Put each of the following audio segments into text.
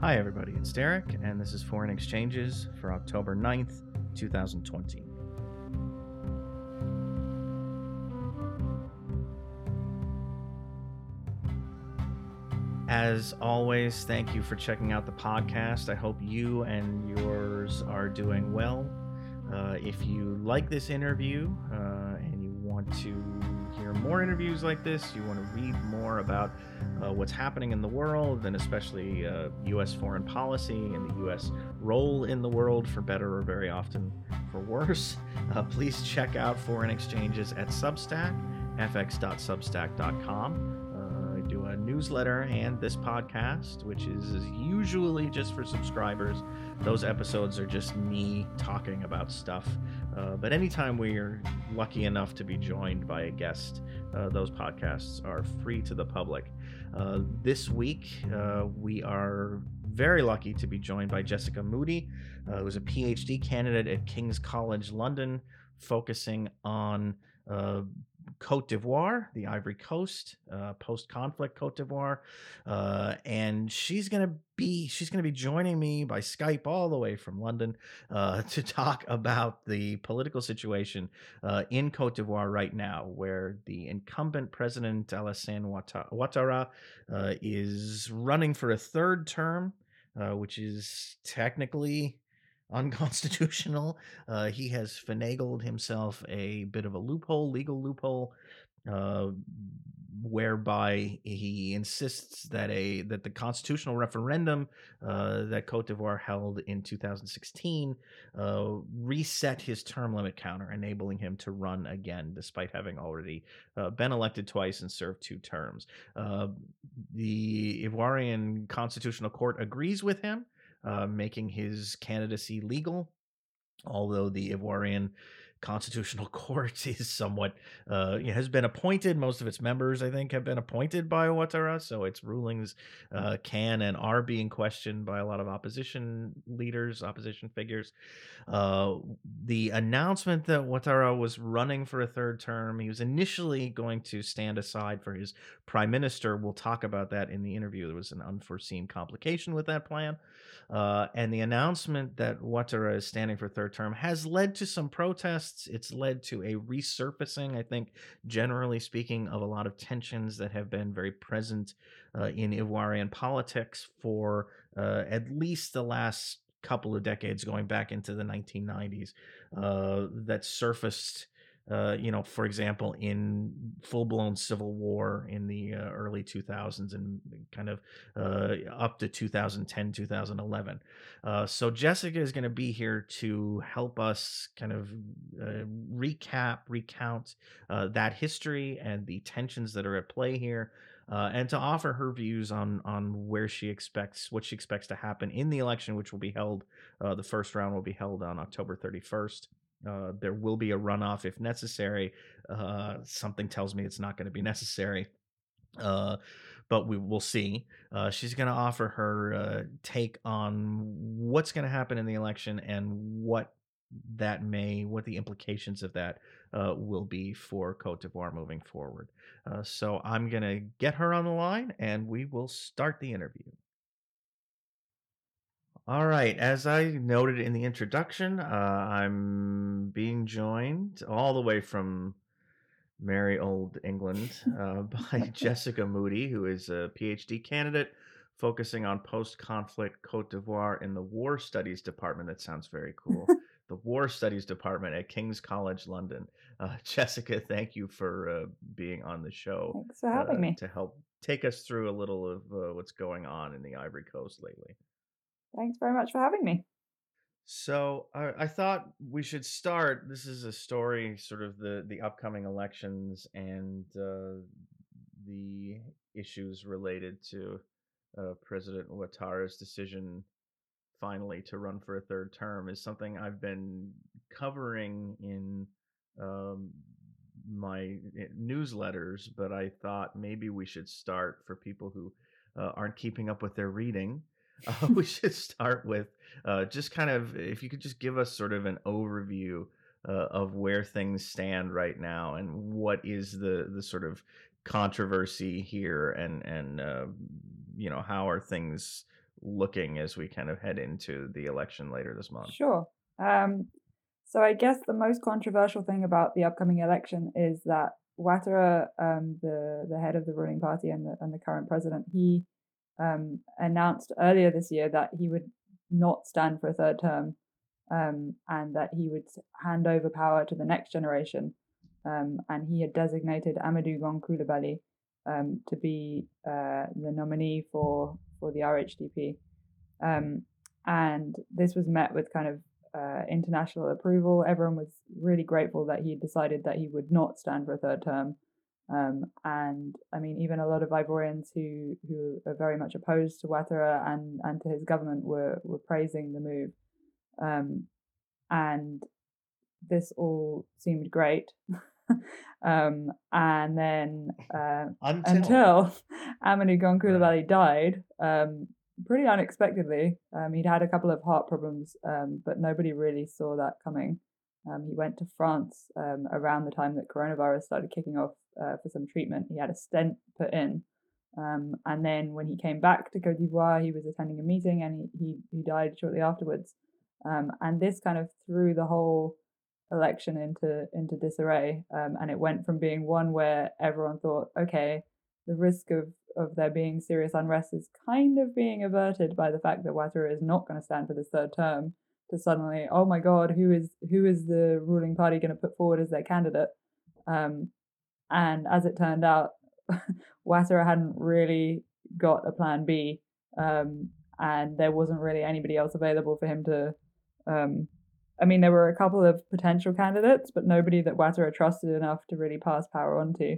Hi, everybody. It's Derek, and this is Foreign Exchanges for October 9th, 2020. As always, thank you for checking out the podcast. I hope you and yours are doing well. Uh, if you like this interview uh, and you want to hear more interviews like this, you want to read more about uh, what's happening in the world, and especially U.S. Uh, foreign policy and the U.S. role in the world, for better or very often for worse, uh, please check out Foreign Exchanges at Substack, fx.substack.com I do a newsletter and this podcast, which is usually just for subscribers. Those episodes are just me talking about stuff. Uh, but anytime we are lucky enough to be joined by a guest, uh, those podcasts are free to the public. Uh, this week, uh, we are very lucky to be joined by Jessica Moody, uh, who's a PhD candidate at King's College London, focusing on Cote d'Ivoire, the Ivory Coast, uh, post-conflict Cote d'Ivoire, uh, and she's gonna be she's gonna be joining me by Skype all the way from London uh, to talk about the political situation uh, in Cote d'Ivoire right now, where the incumbent president Alassane Ouattara uh, is running for a third term, uh, which is technically unconstitutional. Uh, he has finagled himself a bit of a loophole, legal loophole, uh, whereby he insists that a that the constitutional referendum uh, that Cote d'Ivoire held in 2016 uh, reset his term limit counter, enabling him to run again, despite having already uh, been elected twice and served two terms. Uh, the Ivorian Constitutional Court agrees with him uh, making his candidacy legal. Although the Ivorian Constitutional Court is somewhat uh, has been appointed. Most of its members, I think, have been appointed by Ouattara, so its rulings uh, can and are being questioned by a lot of opposition leaders, opposition figures. Uh, the announcement that Ouattara was running for a third term, he was initially going to stand aside for his prime minister. We'll talk about that in the interview. There was an unforeseen complication with that plan. Uh, and the announcement that Ouattara is standing for third term has led to some protests. It's led to a resurfacing, I think, generally speaking, of a lot of tensions that have been very present uh, in Ivoirian politics for uh, at least the last couple of decades, going back into the 1990s, uh, that surfaced uh, you know, for example, in full blown civil war in the uh, early 2000s and kind of uh, up to 2010, 2011. Uh, so Jessica is going to be here to help us kind of uh, recap, recount that history and the tensions that are at play here. and to offer her views on on where she expects what she expects to happen in the election, which will be held. the first round will be held on October 31st. Uh, there will be a runoff if necessary. Uh, something tells me it's not going to be necessary. Uh, but we will see. Uh, she's going to offer her uh, take on what's going to happen in the election and what that may, what the implications of that uh, will be for Cote d'Ivoire moving forward. so I'm going to get her on the line and we will start the interview. All right. As I noted in the introduction, uh, I'm being joined all the way from merry old England uh, by Jessica Moody, who is a PhD candidate focusing on post conflict Cote d'Ivoire in the War Studies Department. That sounds very cool. the War Studies Department at King's College London. Uh, Jessica, thank you for uh, being on the show. Thanks for having uh, me. To help take us through a little of uh, what's going on in the Ivory Coast lately. Thanks very much for having me. So I, I thought we should start. This is a story, sort of the the upcoming elections and uh, the issues related to uh, President Ouattara's decision finally to run for a third term is something I've been covering in um, my eh, newsletters, but I thought maybe we should start for people who uh, aren't keeping up with their reading uh, we should start with uh, just kind of if you could just give us sort of an overview uh, of where things stand right now and what is the the sort of controversy here and and uh, you know how are things looking as we kind of head into the election later this month? Sure. Um, so I guess the most controversial thing about the upcoming election is that Ouattara, um, the the head of the ruling party and the and the current president, he um, announced earlier this year that he would not stand for a third term, um, and that he would hand over power to the next generation. Um, and he had designated Amadou Gon Coulibaly um, to be uh, the nominee for for the RHDP. Um, and this was met with kind of uh, international approval. Everyone was really grateful that he decided that he would not stand for a third term. Um, and I mean, even a lot of Ivorians who, who are very much opposed to Ouattara and, and to his government were, were praising the move. Um, and this all seemed great. um, and then uh, until, until Amadou Gon Coulibaly died, um, pretty unexpectedly. Um, he'd had a couple of heart problems, um, but nobody really saw that coming. Um, he went to France um, around the time that coronavirus started kicking off uh, for some treatment. He had a stent put in. Um, and then when he came back to Cote d'Ivoire, he was attending a meeting and he, he, he died shortly afterwards. Um, and this kind of threw the whole election into into disarray. and it went from being one where everyone thought, okay, the risk of of there being serious unrest is kind of being averted by the fact that Ouattara is not going to stand for this third term. To suddenly, oh my God, who is who is the ruling party going to put forward as their candidate? Um, and as it turned out, Ouattara hadn't really got a plan B, um, and there wasn't really anybody else available for him to. Um, I mean, there were a couple of potential candidates, but nobody that Ouattara trusted enough to really pass power on to.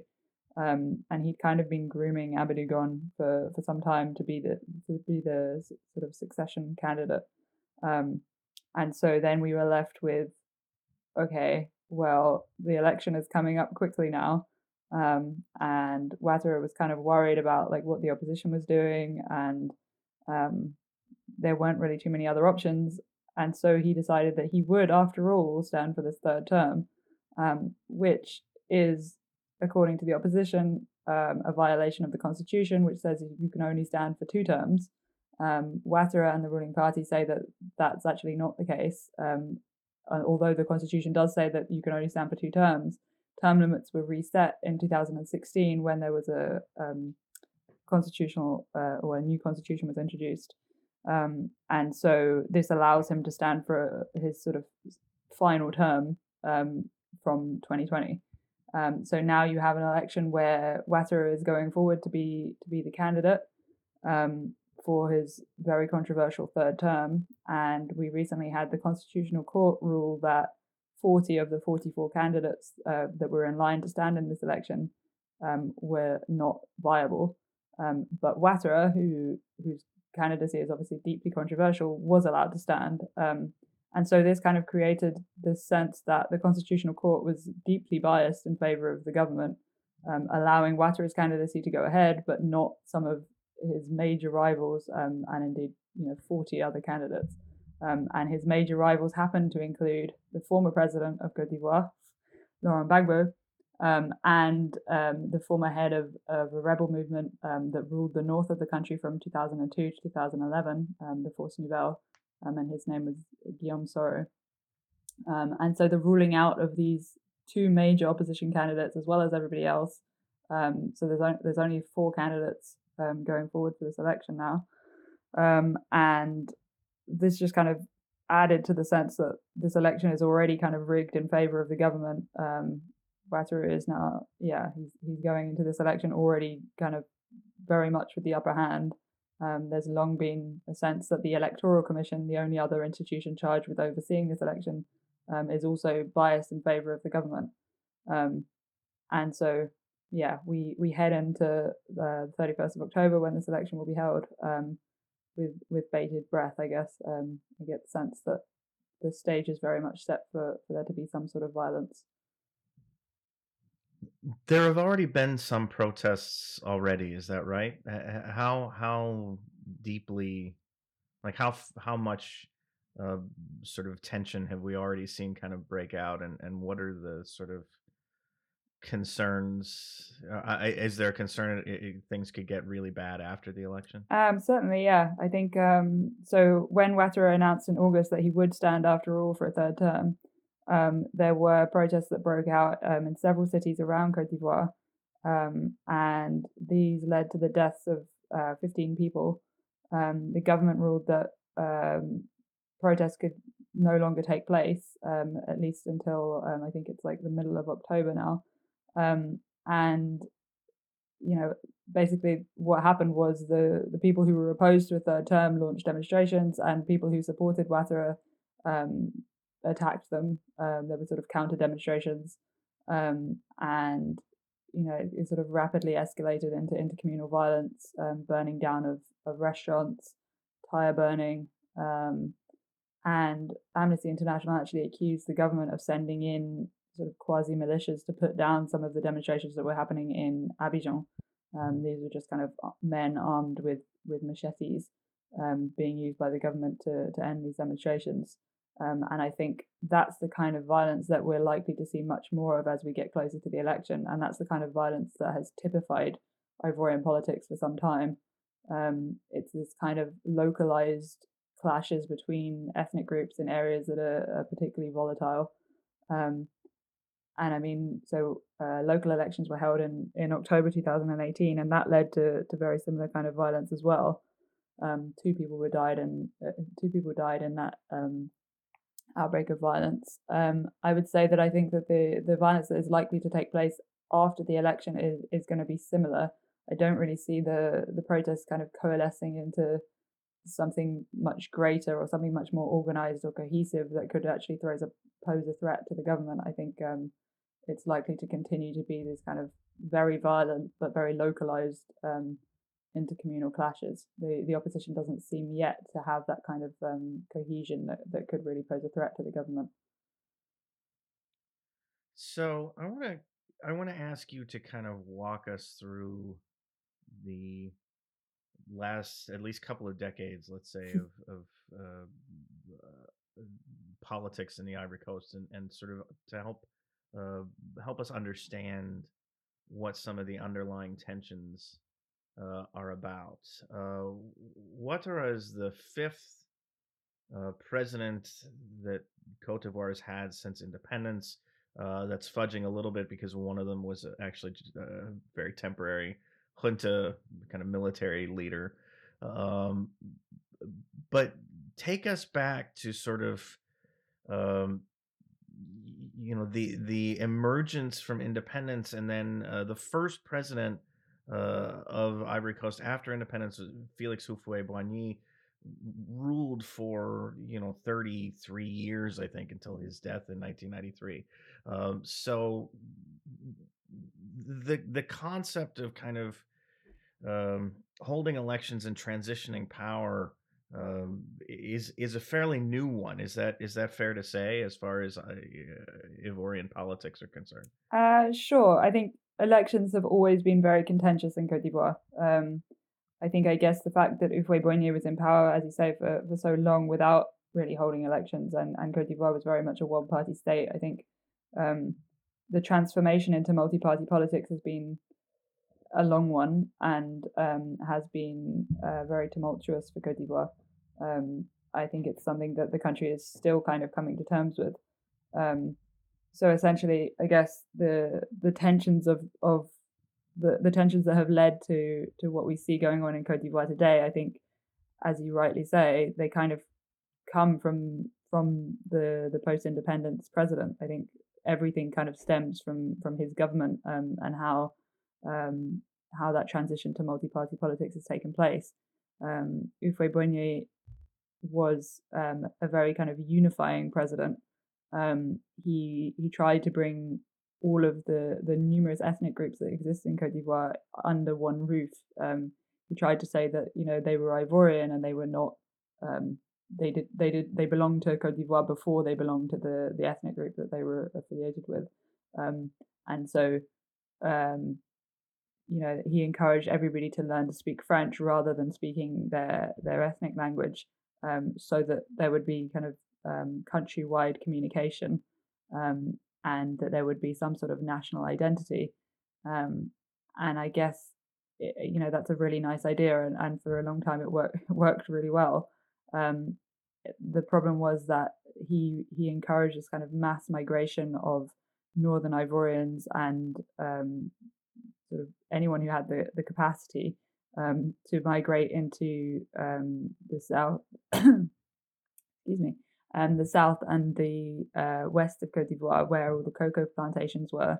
Um, and he'd kind of been grooming Amadou Gon for, for some time to be the to be the sort of succession candidate. Um, and so then we were left with, okay, well, the election is coming up quickly now. Um, and Ouattara was kind of worried about like what the opposition was doing, and um, there weren't really too many other options. And so he decided that he would, after all, stand for this third term, um, which is according to the opposition, um, a violation of the constitution, which says you can only stand for two terms. Um, and the ruling party say that that's actually not the case. Um, although the constitution does say that you can only stand for two terms, term limits were reset in 2016 when there was a um, constitutional uh, or a new constitution was introduced. Um, and so this allows him to stand for his sort of final term um, from 2020. Um, so now you have an election where Ouattara is going forward to be to be the candidate um, for his very controversial third term, and we recently had the Constitutional Court rule that 40 of the 44 candidates uh, that were in line to stand in this election um, were not viable. Um, but Ouattara, who whose candidacy is obviously deeply controversial, was allowed to stand. Um, and so this kind of created this sense that the Constitutional Court was deeply biased in favor of the government, um, allowing Ouattara's candidacy to go ahead, but not some of his major rivals, um, and indeed, you know, 40 other candidates. Um, and his major rivals happened to include the former president of Cote d'Ivoire, Laurent Gbagbo, um, and um, the former head of, of a rebel movement um, that ruled the north of the country from 2002 to 2011, the Force Nouvelle, um, and his name was Guillaume Soro. Um, and so the ruling out of these two major opposition candidates, as well as everybody else, um, so there's only, there's only four candidates um, going forward for this election now, um, and this just kind of added to the sense that this election is already kind of rigged in favor of the government. Um, is now, yeah, he's he's going into this election already kind of very much with the upper hand. Um, there's long been a sense that the Electoral Commission, the only other institution charged with overseeing this election, um, is also biased in favour of the government. Um, and so, yeah, we, we head into the 31st of October when this election will be held um, with, with bated breath, I guess. Um, I get the sense that the stage is very much set for, for there to be some sort of violence. There have already been some protests already, is that right? How how deeply like how how much uh, sort of tension have we already seen kind of break out and and what are the sort of concerns? Uh, is there a concern that things could get really bad after the election? Um, certainly, yeah. I think um, so. When Ouattara announced in August that he would stand after all for a third term, um, there were protests that broke out um, in several cities around Cote d'Ivoire, um, and these led to the deaths of uh, 15 people. Um, the government ruled that um, protests could no longer take place, um, at least until I think it's like the middle of October now. And you know, basically what happened was the the people who were opposed to a third term launched demonstrations, and people who supported Ouattara um, attacked them. Um, there were sort of counter demonstrations, um, and you know it, it, sort of rapidly escalated into intercommunal violence, um, burning down of, of restaurants, tire burning, um, and Amnesty International actually accused the government of sending in sort of quasi militias to put down some of the demonstrations that were happening in Abidjan. Um, these were just kind of uh, men armed with with machetes um, being used by the government to to end these demonstrations. Um, and I think that's the kind of violence that we're likely to see much more of as we get closer to the election. And that's the kind of violence that has typified Ivorian politics for some time. Um, it's this kind of localized clashes between ethnic groups in areas that are, are particularly volatile. Um, and I mean, so uh, local elections were held in, in October 2018, and that led to, to very similar kind of violence as well. Um, two people were died, and uh, two people died in that um, outbreak of violence. Um, I would say that I think that the the violence that is likely to take place after the election is is going to be similar. I don't really see the the protests kind of coalescing into something much greater or something much more organized or cohesive that could actually throw a pose a threat to the government. I think um, it's likely to continue to be this kind of very violent but very localized um, intercommunal clashes. The the opposition doesn't seem yet to have that kind of um, cohesion that, that could really pose a threat to the government. So I want to I want to ask you to kind of walk us through the last at least couple of decades, let's say, of of uh, uh, politics in the Ivory Coast, and and sort of to help uh, help us understand what some of the underlying tensions uh, are about. Uh, are as the fifth uh, president that Cote d'Ivoire has had since independence. Uh, that's fudging a little bit because one of them was actually a uh, very temporary junta kind of military leader. Um, but take us back to sort of um, you know the the emergence from independence and then uh, the first president uh, of Ivory Coast after independence, Felix Houphouët-Boigny ruled for you know 33 years, I think, until his death in 1993. Um, so the the concept of kind of um, holding elections and transitioning power um, is is a fairly new one. Is that is that fair to say as far as uh, Ivorian politics are concerned? Uh, sure. I think elections have always been very contentious in Cote d'Ivoire. Um, I think, I guess, the fact that Houphouët-Boigny was in power, as you say, for, for so long without really holding elections, and, and Cote d'Ivoire was very much a one party state, I think um, the transformation into multi party politics has been a long one and um, has been uh, very tumultuous for Cote d'Ivoire. Um, I think it's something that the country is still kind of coming to terms with. Um, so essentially, I guess the the tensions of of the, the tensions that have led to to what we see going on in Cote d'Ivoire today, I think, as you rightly say, they kind of come from from the the post independence president. I think everything kind of stems from from his government um, and how um, how that transition to multi party politics has taken place. Um, Houphouët-Boigny was um, a very kind of unifying president um, he he tried to bring all of the the numerous ethnic groups that exist in Cote d'Ivoire under one roof. Um, he tried to say that you know they were Ivorian and they were not. Um, they did they did they belonged to Cote d'Ivoire before they belonged to the the ethnic group that they were affiliated with, um, and so um, you know he encouraged everybody to learn to speak French rather than speaking their their ethnic language, um, so that there would be kind of um, countrywide communication. Um, and that there would be some sort of national identity. Um, and I guess it, you know that's a really nice idea, and, and for a long time it worked worked really well. Um, the problem was that he he encouraged this kind of mass migration of northern Ivorians and um, sort of anyone who had the the capacity um, to migrate into um, the south. excuse me, um, the south and the uh, west of Cote d'Ivoire, where all the cocoa plantations were.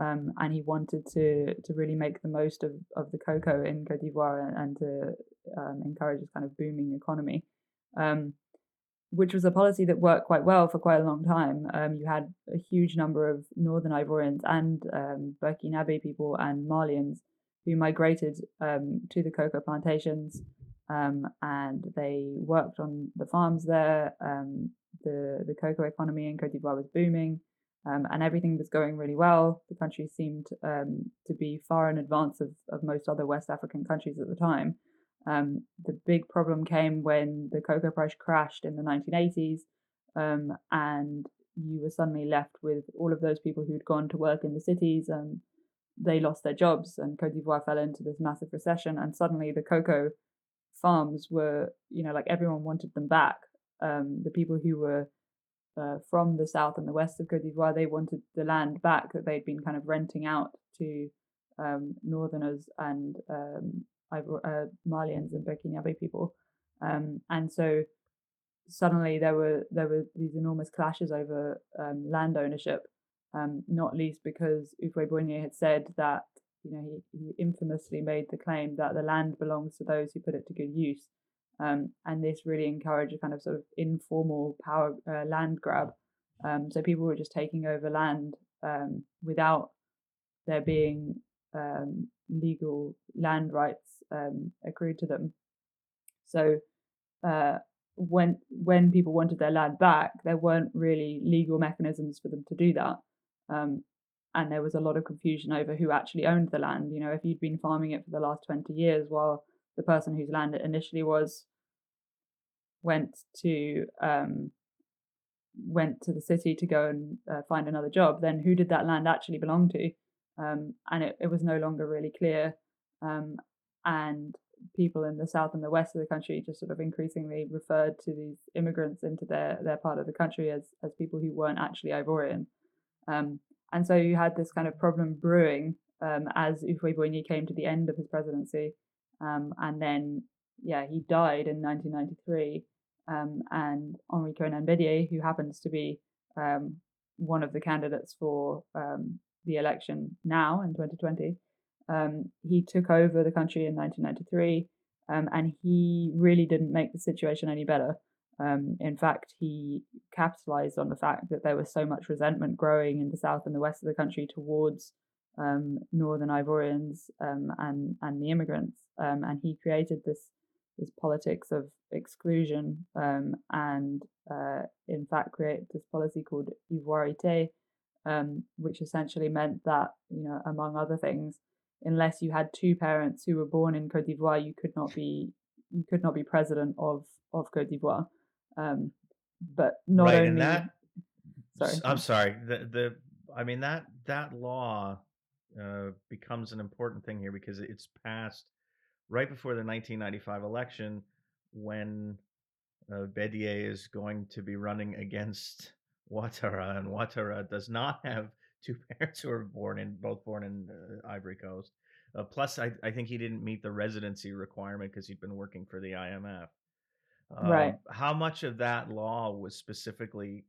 Um, and he wanted to to really make the most of, of the cocoa in Cote d'Ivoire and, and to um, encourage this kind of booming economy, which was a policy that worked quite well for quite a long time. Um, you had a huge number of Northern Ivorians and um, Burkinabe people and Malians who migrated um, to the cocoa plantations um, and they worked on the farms there. Um, the the cocoa economy in Cote d'Ivoire was booming, um, and everything was going really well. The country seemed um, to be far in advance of, of most other West African countries at the time. Um, the big problem came when the cocoa price crashed in the 1980s, um, and you were suddenly left with all of those people who'd gone to work in the cities and they lost their jobs and Cote d'Ivoire fell into this massive recession and suddenly the cocoa farms were, you know, like everyone wanted them back. Um, the people who were uh, from the south and the west of Cote d'Ivoire, they wanted the land back that they'd been kind of renting out to um, northerners and um, uh, Malians and Burkinabe people. Um, and so suddenly there were there were these enormous clashes over um, land ownership, um, not least because Houphouët-Boigny had said that you know, he, he infamously made the claim that the land belongs to those who put it to good use. Um, and this really encouraged a kind of sort of informal power uh, land grab. Um, so people were just taking over land um, without there being um, legal land rights um, accrued to them. So uh, when when people wanted their land back, there weren't really legal mechanisms for them to do that. Um, and there was a lot of confusion over who actually owned the land. You know, if you'd been farming it for the last 20 years while the person whose land it initially was went to um, went to the city to go and uh, find another job, then who did that land actually belong to? Um, and it, it was no longer really clear. Um, and people in the south and the west of the country just sort of increasingly referred to these immigrants into their, their part of the country as, as people who weren't actually Ivorian. Um, and so you had this kind of problem brewing um, as Houphouët-Boigny came to the end of his presidency. Um, and then, yeah, he died in 1993. Um, and Henri Konan Bédié, who happens to be um, one of the candidates for um, the election now in 2020, um, he took over the country in 1993. and he really didn't make the situation any better. Um, in fact, he capitalized on the fact that there was so much resentment growing in the south and the west of the country towards um, northern Ivorians um, and and the immigrants, um, and he created this this politics of exclusion um, and uh, in fact created this policy called ivoirité, um, which essentially meant that you know among other things, unless you had two parents who were born in Cote d'Ivoire, you could not be you could not be president of of Cote d'Ivoire. Um, but not right, only. That, sorry. I'm sorry. The the I mean that that law uh, becomes an important thing here because it's passed right before the 1995 election when uh, Bédié is going to be running against Ouattara, and Ouattara does not have two parents who are born in both born in uh, Ivory Coast. Uh, plus, I, I think he didn't meet the residency requirement because he'd been working for the IMF. Um, right. How much of that law was specifically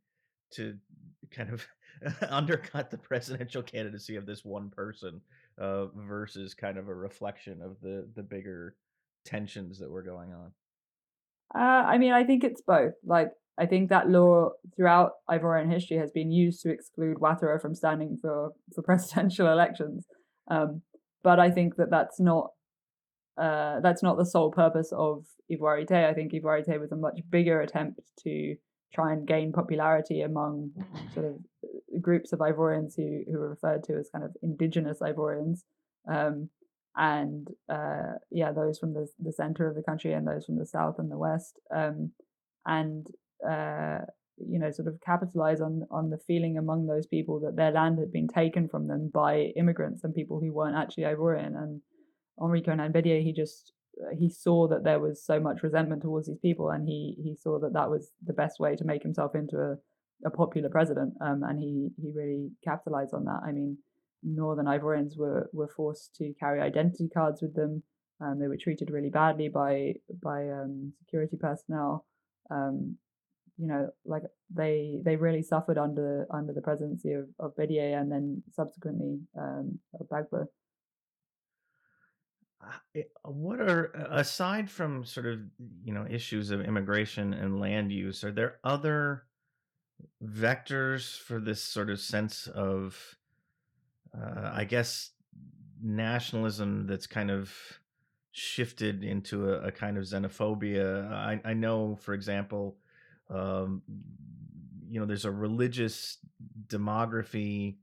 to kind of undercut the presidential candidacy of this one person uh, versus kind of a reflection of the the bigger tensions that were going on? Uh, I mean, I think it's both. Like, I think that law throughout Ivorian history has been used to exclude Ouattara from standing for for presidential elections. Um, but I think that that's not uh, that's not the sole purpose of Ivoirité. I think Ivoirité was a much bigger attempt to try and gain popularity among sort of uh, groups of Ivorians who, who were referred to as kind of indigenous Ivorians. Um, and uh, yeah, those from the, the center of the country and those from the south and the west. Um, and uh, you know, sort of capitalize on on the feeling among those people that their land had been taken from them by immigrants and people who weren't actually Ivorian. And Henri Konan Bédié, he just he saw that there was so much resentment towards these people, and he he saw that that was the best way to make himself into a, a popular president. Um, and he he really capitalized on that. I mean, Northern Ivorians were were forced to carry identity cards with them. Um, they were treated really badly by by um, security personnel. Um, you know, like they they really suffered under under the presidency of, of Bédié and then subsequently um, of Gbagbo. Uh, what are aside from sort of you know issues of immigration and land use, are there other vectors for this sort of sense of, uh, I guess, nationalism that's kind of shifted into a, a kind of xenophobia? I, I know, for example um, you know, there's a religious demography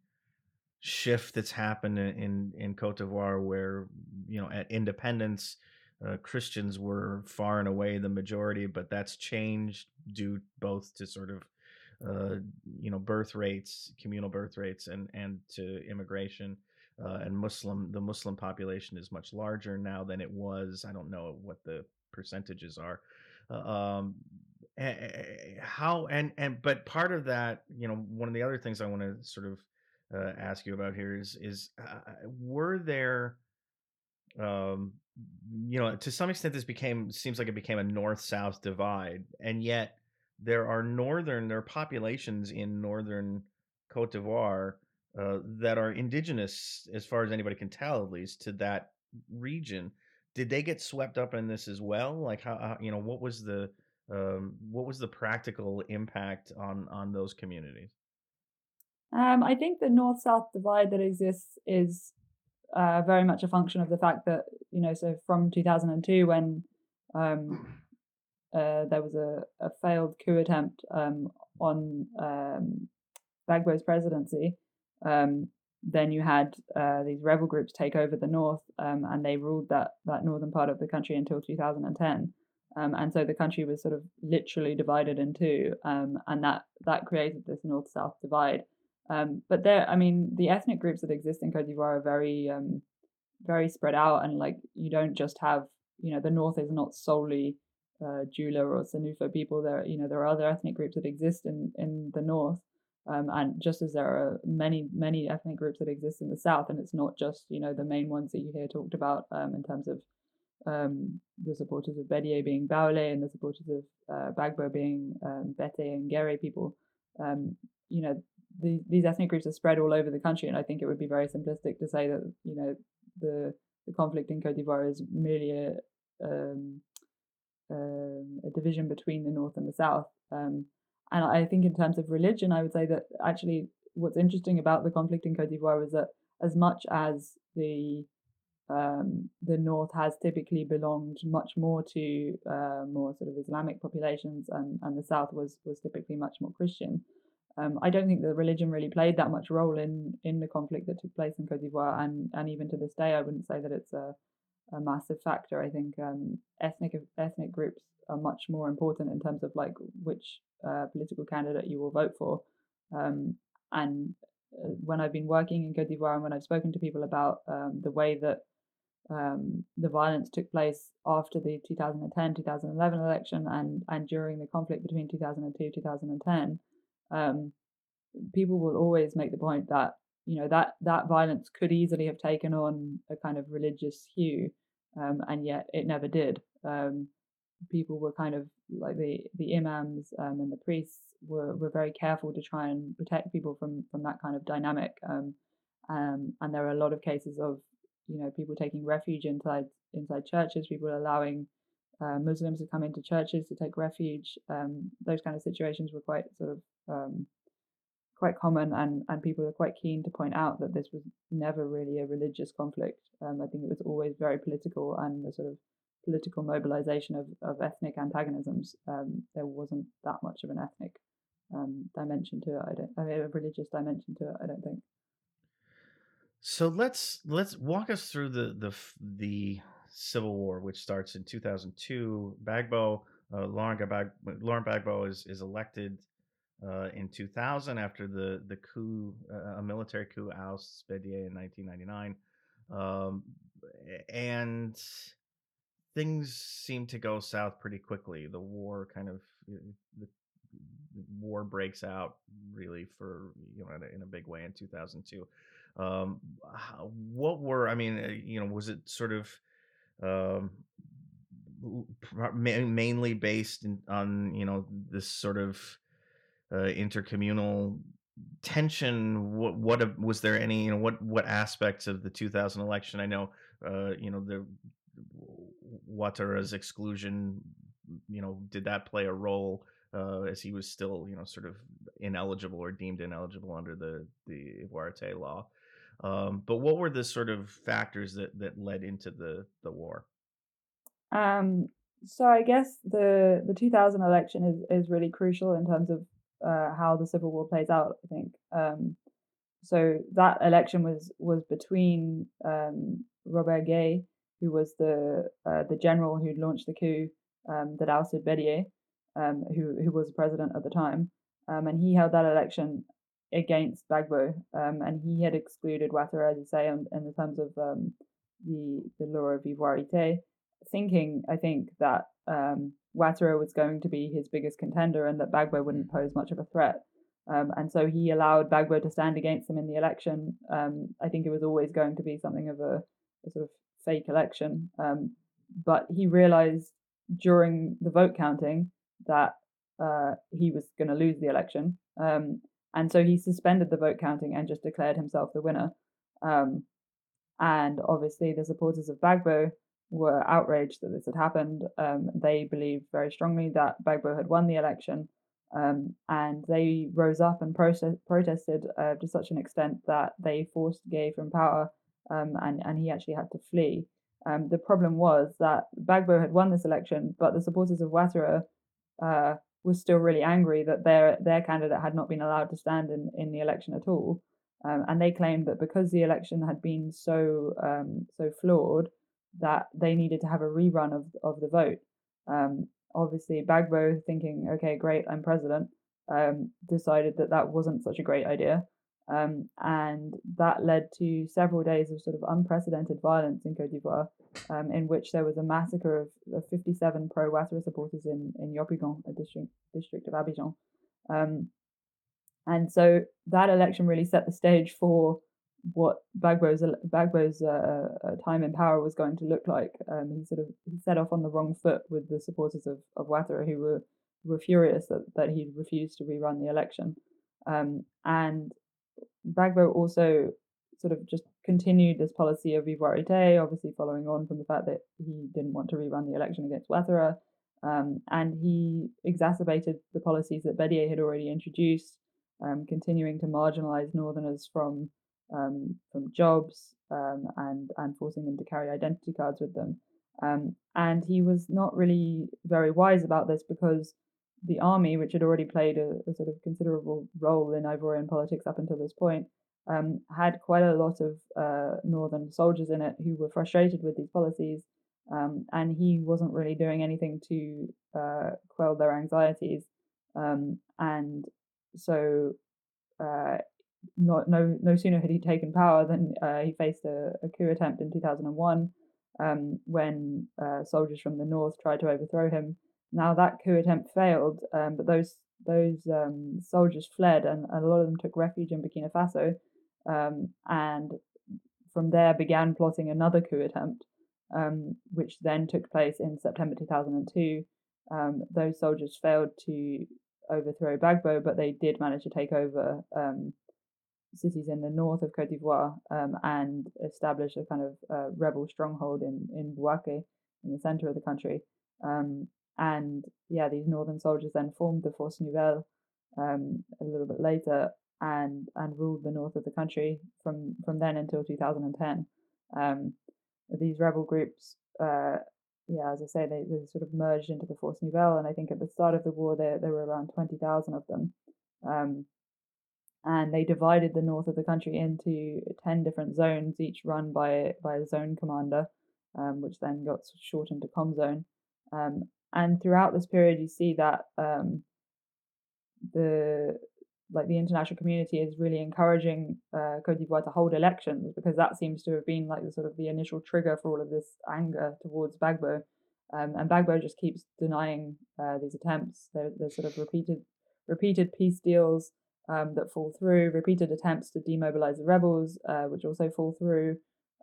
shift that's happened in in Cote d'Ivoire, where you know at independence, uh, Christians were far and away the majority, but that's changed due both to sort of uh, you know birth rates, communal birth rates, and and to immigration. Uh, and Muslim, the Muslim population is much larger now than it was. I don't know what the percentages are, uh, um, how and and but part of that you know one of the other things i want to sort of uh, ask you about here is is uh, were there um you know to some extent this became seems like it became a north south divide and yet there are northern there are populations in northern cote d'ivoire uh, that are indigenous as far as anybody can tell at least to that region. Did they get swept up in this as well? Like how, how you know what was the um, what was the practical impact on on those communities? Um, I think the north south divide that exists is uh, very much a function of the fact that you know, so from 2002 when um, uh, there was a, a failed coup attempt um, on um, presidency, um, then you had uh, these rebel groups take over the north, um, and they ruled that that northern part of the country until 2010. Um, and so the country was sort of literally divided in two, um, and that that created this north-south divide. Um, but there, I mean, the ethnic groups that exist in Cote d'Ivoire are very, um, very spread out, and like you don't just have, you know, the north is not solely uh, Dioula or Senufo people. There, you know, there are other ethnic groups that exist in in the north, um, and just as there are many many ethnic groups that exist in the south, and it's not just you know the main ones that you hear talked about um, in terms of um, the supporters of Bédié being Baoulé and the supporters of uh, Gbagbo being um, Bete and Gere people. Um, you know, the, these ethnic groups are spread all over the country, and I think it would be very simplistic to say that you know the the conflict in Cote d'Ivoire is merely a um, um, a division between the north and the south. Um, and I think in terms of religion, I would say that actually what's interesting about the conflict in Cote d'Ivoire is that as much as the um, the north has typically belonged much more to uh, more sort of Islamic populations, and, and the south was was typically much more Christian. Um, I don't think the religion really played that much role in in the conflict that took place in Cote d'Ivoire, and and even to this day, I wouldn't say that it's a a massive factor. I think um, ethnic ethnic groups are much more important in terms of like which uh, political candidate you will vote for. Um, and uh, when I've been working in Cote d'Ivoire and when I've spoken to people about um, the way that um, the violence took place after the 2010 2011 election and, and during the conflict between 2002 2010, um, people will always make the point that you know that that violence could easily have taken on a kind of religious hue, um, and yet it never did. Um, people were kind of like the the imams um, and the priests were, were very careful to try and protect people from from that kind of dynamic. Um, um, and there are a lot of cases of you know people taking refuge inside inside churches, people allowing uh, Muslims to come into churches to take refuge. Um, those kind of situations were quite sort of um, quite common, and and people are quite keen to point out that this was never really a religious conflict. Um, I think it was always very political and the sort of political mobilization of, of ethnic antagonisms. Um, there wasn't that much of an ethnic um, dimension to it. I don't. I mean, a religious dimension to it. I don't think. So let's let's walk us through the the the civil war, which starts in 2002. Gbagbo, uh, Laurent, Gbagbo is is elected uh, in 2000 after the the coup, uh, a military coup ousts Bédié in 1999, um, and things seem to go south pretty quickly. The war kind of the, the war breaks out really for you know in a, in a big way in 2002. Um, what were I mean, uh, you know, was it sort of um, mainly based in, on you know this sort of uh, intercommunal tension? What what was there any you know what what aspects of the 2000 election? I know uh you know the Ouattara's exclusion you know did that play a role uh as he was still you know sort of ineligible or deemed ineligible under the the Ivoirité law um but what were the sort of factors that that led into the the war um so i guess the the 2000 election is is really crucial in terms of uh, how the civil war plays out. I think um, so. That election was was between um, Robert Guei, who was the uh, the general who launched the coup um, that ousted Bédié, um, who who was president at the time, and he held that election against Gbagbo, um, and he had excluded Ouattara, as you say, in, in the terms of the the law of Ivoirité, thinking I think that um, Ouattara was going to be his biggest contender and that Gbagbo wouldn't pose much of a threat. Um, and so he allowed Gbagbo to stand against him in the election. Um, I think it was always going to be something of a, a sort of fake election. Um, but he realized during the vote counting that uh, he was going to lose the election. Um, and so he suspended the vote counting and just declared himself the winner. Um, and obviously, the supporters of Gbagbo were outraged that this had happened. Um, they believed very strongly that Gbagbo had won the election, um, and they rose up and protest- protested uh, to such an extent that they forced Guei from power, um, and and he actually had to flee. Um, the problem was that Gbagbo had won this election, but the supporters of Ouattara uh, were still really angry that their their candidate had not been allowed to stand in, in the election at all. Um, and they claimed that because the election had been so um, so flawed, that they needed to have a rerun of of the vote. Um, obviously, Gbagbo thinking, okay, great, I'm president, um, decided that that wasn't such a great idea. Um, and that led to several days of sort of unprecedented violence in Cote d'Ivoire, um, in which there was a massacre of, of 57 pro Ouattara supporters in, in Yopougon, a district, district of Abidjan. Um, and so that election really set the stage for what Gbagbo's Gbagbo's uh, uh, time in power was going to look like. Um, he sort of set off on the wrong foot with the supporters of of Ouattara, who were were furious that that he refused to rerun the election. Um, and Gbagbo also sort of just continued this policy of Ivoirité, obviously following on from the fact that he didn't want to rerun the election against Ouattara. Um, and he exacerbated the policies that Bédié had already introduced, um, continuing to marginalize Northerners from um, from jobs um, and and forcing them to carry identity cards with them. Um, and he was not really very wise about this because the army, which had already played a, a sort of considerable role in Ivorian politics up until this point, um, had quite a lot of uh, northern soldiers in it who were frustrated with these policies. Um, and he wasn't really doing anything to uh, quell their anxieties. Um, and so uh, not, no no sooner had he taken power than uh, he faced a, a, coup attempt in 2001 um, when uh, soldiers from the north tried to overthrow him. Now that coup attempt failed, um, but those those um, soldiers fled, and, and, a lot of them took refuge in Burkina Faso, um, and from there began plotting another coup attempt, um, which then took place in September 2002. Um, those soldiers failed to overthrow Gbagbo, but they did manage to take over um, cities in the north of Cote d'Ivoire um, and establish a kind of uh, rebel stronghold in in Bouaké in the center of the country. Um, and yeah, these northern soldiers then formed the Force Nouvelle um, a little bit later and and ruled the north of the country from from then until 2010. Um, these rebel groups, uh, yeah, as I say, they, they sort of merged into the Force Nouvelle, and I think at the start of the war there there were around 20,000 of them. Um, and they divided the north of the country into 10 different zones, each run by, by a zone commander, um, which then got shortened to Comzone. Um, and throughout this period, you see that um, the like the international community is really encouraging uh, Cote d'Ivoire to hold elections because that seems to have been like the sort of the initial trigger for all of this anger towards Gbagbo. Um, and Gbagbo just keeps denying uh, these attempts. They're sort of repeated repeated peace deals um, that fall through, repeated attempts to demobilize the rebels, uh, which also fall through.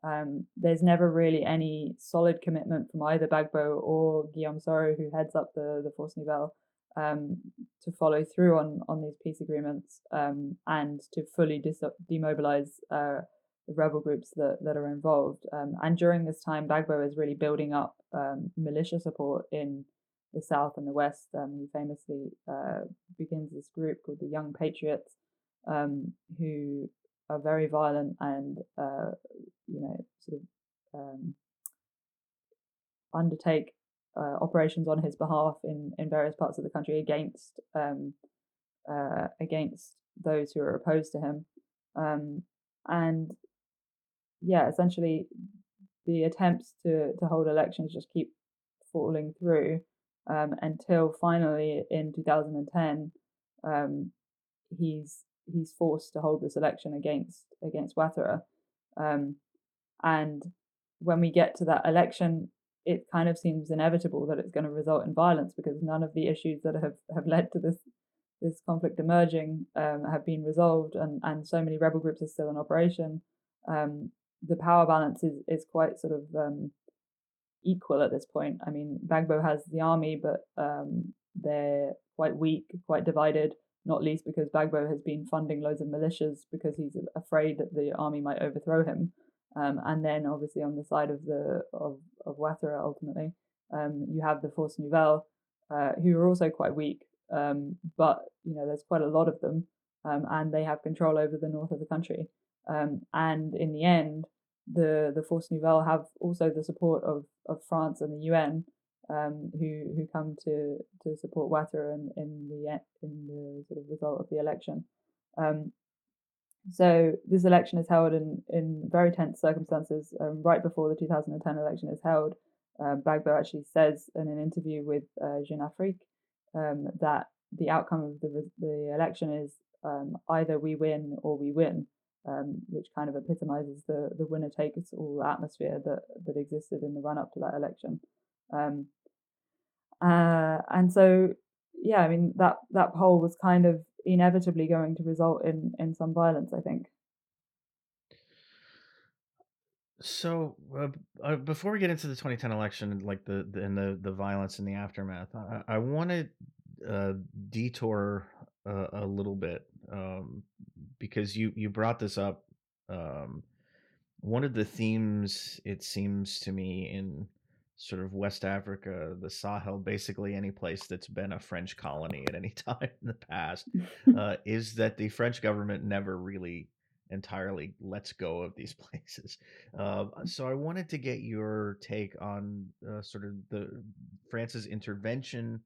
Um, there's never really any solid commitment from either Gbagbo or Guillaume Soro, who heads up the, the Force Nouvelle, um, to follow through on, on these peace agreements um, and to fully dis- demobilize uh, the rebel groups that, that are involved. Um, and during this time, Gbagbo is really building up um, militia support in the South and the West. Um, he famously uh, begins this group called the Young Patriots, who are very violent and uh, you know sort of um, undertake uh, operations on his behalf in, in various parts of the country against um, uh, against those who are opposed to him, um, and yeah, essentially the attempts to to hold elections just keep falling through um, until finally in 2010 um, he's he's forced to hold this election against against Ouattara. Um, and when we get to that election, it kind of seems inevitable that it's going to result in violence because none of the issues that have, have led to this this conflict emerging um, have been resolved, and, and so many rebel groups are still in operation. Um, the power balance is, is quite sort of um, equal at this point. I mean, Gbagbo has the army, but um, they're quite weak, quite divided. Not least because Gbagbo has been funding loads of militias because he's afraid that the army might overthrow him. Um, and then, obviously, on the side of the of of Ouattara, ultimately, um, you have the Force Nouvelle, uh, who are also quite weak. Um, but you know, there's quite a lot of them, um, and they have control over the north of the country. Um, and in the end, the the Force Nouvelle have also the support of, of France and the UN, um, who who come to to support Ouattara in, in the in the sort of result of the election. Um, so this election is held in, in very tense circumstances. Um, right before the 2010 election is held, uh, Gbagbo actually says in an interview with uh, Jeune Afrique um, that the outcome of the the election is um, either we win or we win um, which kind of epitomizes the the winner takes all atmosphere that that existed in the run up to that election. Um, uh, and so, yeah, I mean that that poll was kind of inevitably going to result in in some violence. I think. So uh, uh, before we get into the 2010 election and like the, the and the the violence and the aftermath, I, I want to uh, detour a little bit um, because you you brought this up. Um, one of the themes it seems to me in sort of West Africa, the Sahel, basically any place that's been a French colony at any time in the past, uh, is that the French government never really entirely lets go of these places. Uh, so I wanted to get your take on uh, sort of the France's intervention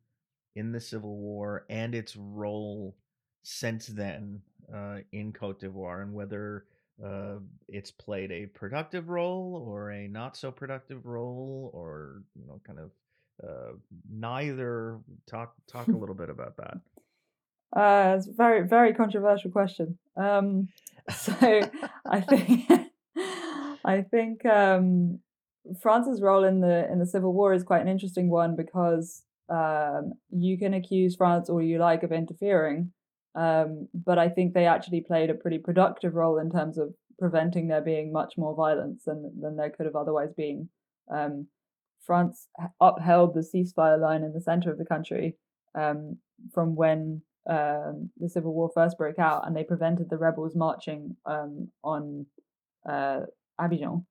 in the Civil War and its role since then uh, in Cote d'Ivoire and whether uh, it's played a productive role or a not so productive role or you know kind of uh, neither talk talk a little bit about that. Uh, it's a very very controversial question. Um, so i think i think um, france's role in the in the civil war is quite an interesting one because um, you can accuse france all you like of interfering um, but I think they actually played a pretty productive role in terms of preventing there being much more violence than, than there could have otherwise been. Um, France upheld the ceasefire line in the center of the country um, from when um, the civil war first broke out, and they prevented the rebels marching um, on uh, Abidjan.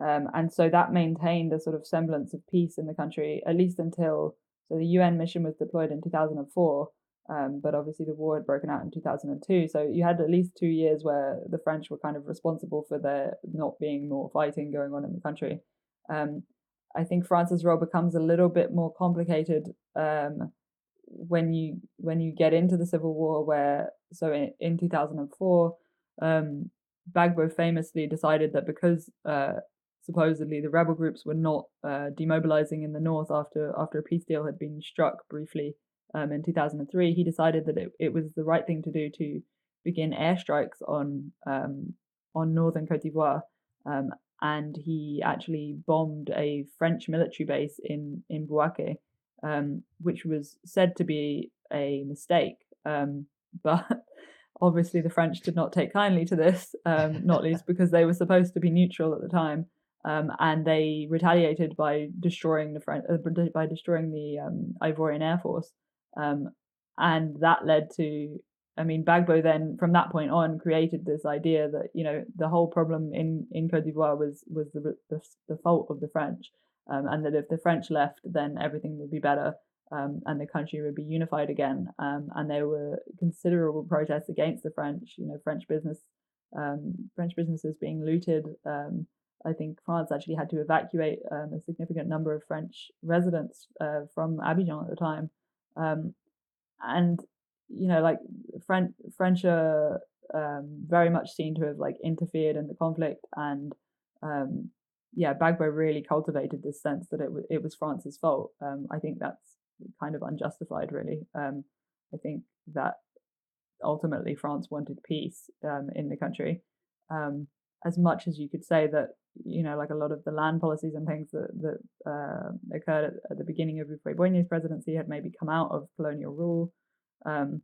Um, and so that maintained a sort of semblance of peace in the country, at least until so the UN mission was deployed in 2004. Um, but obviously, the war had broken out in 2002. So you had at least two years where the French were kind of responsible for there not being more fighting going on in the country. Um, I think France's role becomes a little bit more complicated um, when you when you get into the civil war. Where so in, in 2004, um, Gbagbo famously decided that because uh, supposedly the rebel groups were not uh, demobilizing in the north after after a peace deal had been struck briefly um, in 2003, he decided that it, it was the right thing to do to begin airstrikes on um, on northern Cote d'Ivoire, um, and he actually bombed a French military base in in Bouaké, um, which was said to be a mistake. Um, but obviously, the French did not take kindly to this, um, not least because they were supposed to be neutral at the time. Um, and they retaliated by destroying the French, uh, by destroying the um, Ivorian Air Force, um, and that led to I mean, Gbagbo then, from that point on, created this idea that you know the whole problem in in Cote d'Ivoire was was the the, the fault of the French, um, and that if the French left, then everything would be better, um, and the country would be unified again. Um, and there were considerable protests against the French. You know, French business, um, French businesses being looted. Um, I think France actually had to evacuate um, a significant number of French residents uh, from Abidjan at the time. And you know, like French French are um, very much seen to have like interfered in the conflict, and um, yeah, Gbagbo really cultivated this sense that it w- it was France's fault. Um, I think that's kind of unjustified, really. Um, I think that ultimately France wanted peace um, in the country. Um, as much as you could say that you know, like a lot of the land policies and things that that uh, occurred at, at, the beginning of Houphouët-Boigny's presidency had maybe come out of colonial rule. Um,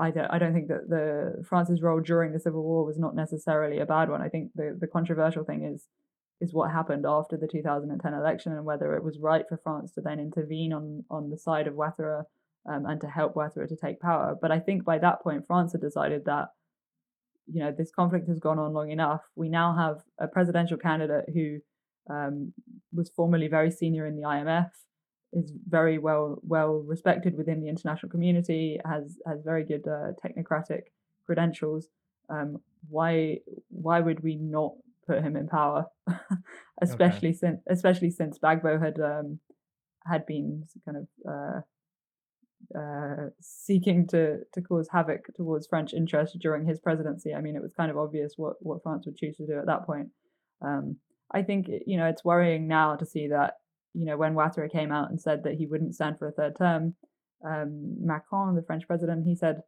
I don't, I don't think that the France's role during the Civil War was not necessarily a bad one. I think the, the controversial thing is is what happened after the 2010 election and whether it was right for France to then intervene on on the side of Ouattara um, and to help Ouattara to take power. But I think by that point, France had decided that you know this conflict has gone on long enough. We now have a presidential candidate who um, was formerly very senior in the IMF is very well well respected within the international community, has has very good uh, technocratic credentials. Um, why why would we not put him in power, especially okay. since especially since Gbagbo had um, had been kind of uh, uh, seeking to to cause havoc towards French interests during his presidency. I mean, it was kind of obvious what what France would choose to do at that point. Um, I think you know it's worrying now to see that you know, when Ouattara came out and said that he wouldn't stand for a third term, um, Macron, the French president, he said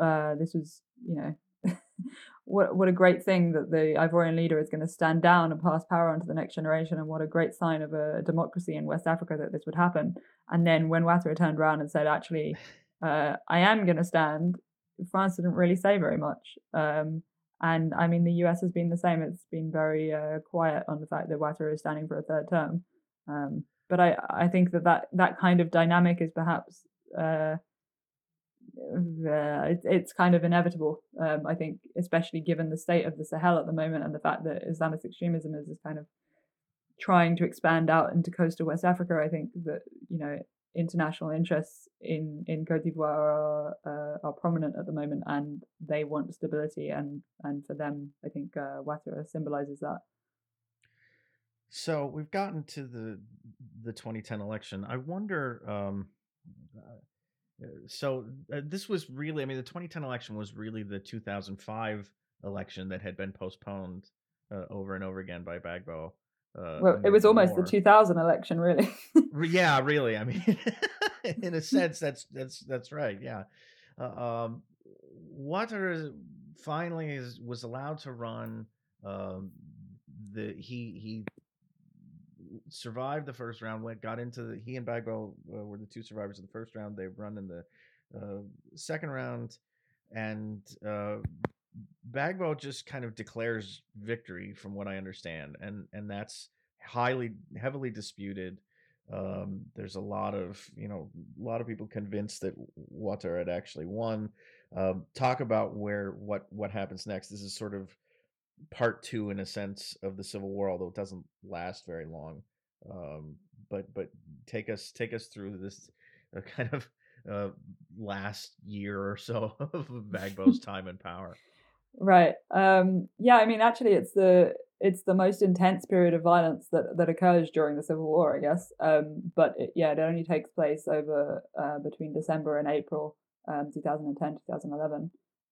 uh, this was, you know, what what a great thing that the Ivorian leader is going to stand down and pass power on to the next generation, and what a great sign of a democracy in West Africa that this would happen. And then when Ouattara turned around and said, actually, uh, I am going to stand, France didn't really say very much. Um, and I mean, the US has been the same. It's been very uh, quiet on the fact that Ouattara is standing for a third term. Um, but I, I think that, that that kind of dynamic is perhaps uh, uh, it, it's kind of inevitable. Um, I think, especially given the state of the Sahel at the moment and the fact that Islamist extremism is, is kind of trying to expand out into coastal West Africa. I think that you know international interests in in Cote d'Ivoire are, uh, are prominent at the moment, and they want stability, and and for them, I think uh, Ouattara symbolizes that. So we've gotten to the the 2010 election. I wonder. Um, uh, so uh, this was really, I mean, the 2010 election was really the 2005 election that had been postponed uh, over and over again by Gbagbo. Uh, well, it was almost the 2000 election, really. yeah, really. I mean, in a sense, that's that's that's right. Yeah. Uh, um, Ouattara finally is, was allowed to run. Um, the he he survived the first round. Went got into the he and Gbagbo uh, were the two survivors of the first round. They've run in the uh, second round, and uh, Gbagbo just kind of declares victory, from what I understand, and and that's highly heavily disputed. Um, there's a lot of you know a lot of people convinced that Ouattara had actually won. Um, talk about where what what happens next. This is sort of part two in a sense of the civil war although it doesn't last very long um, but but take us take us through this uh, kind of uh, last year or so of Gbagbo's time and power. Right. Um, yeah. I mean, actually, it's the it's the most intense period of violence that that occurs during the Civil War, I guess. Um, but it, yeah, it only takes place over uh, between December and April, um, 2010, 2011.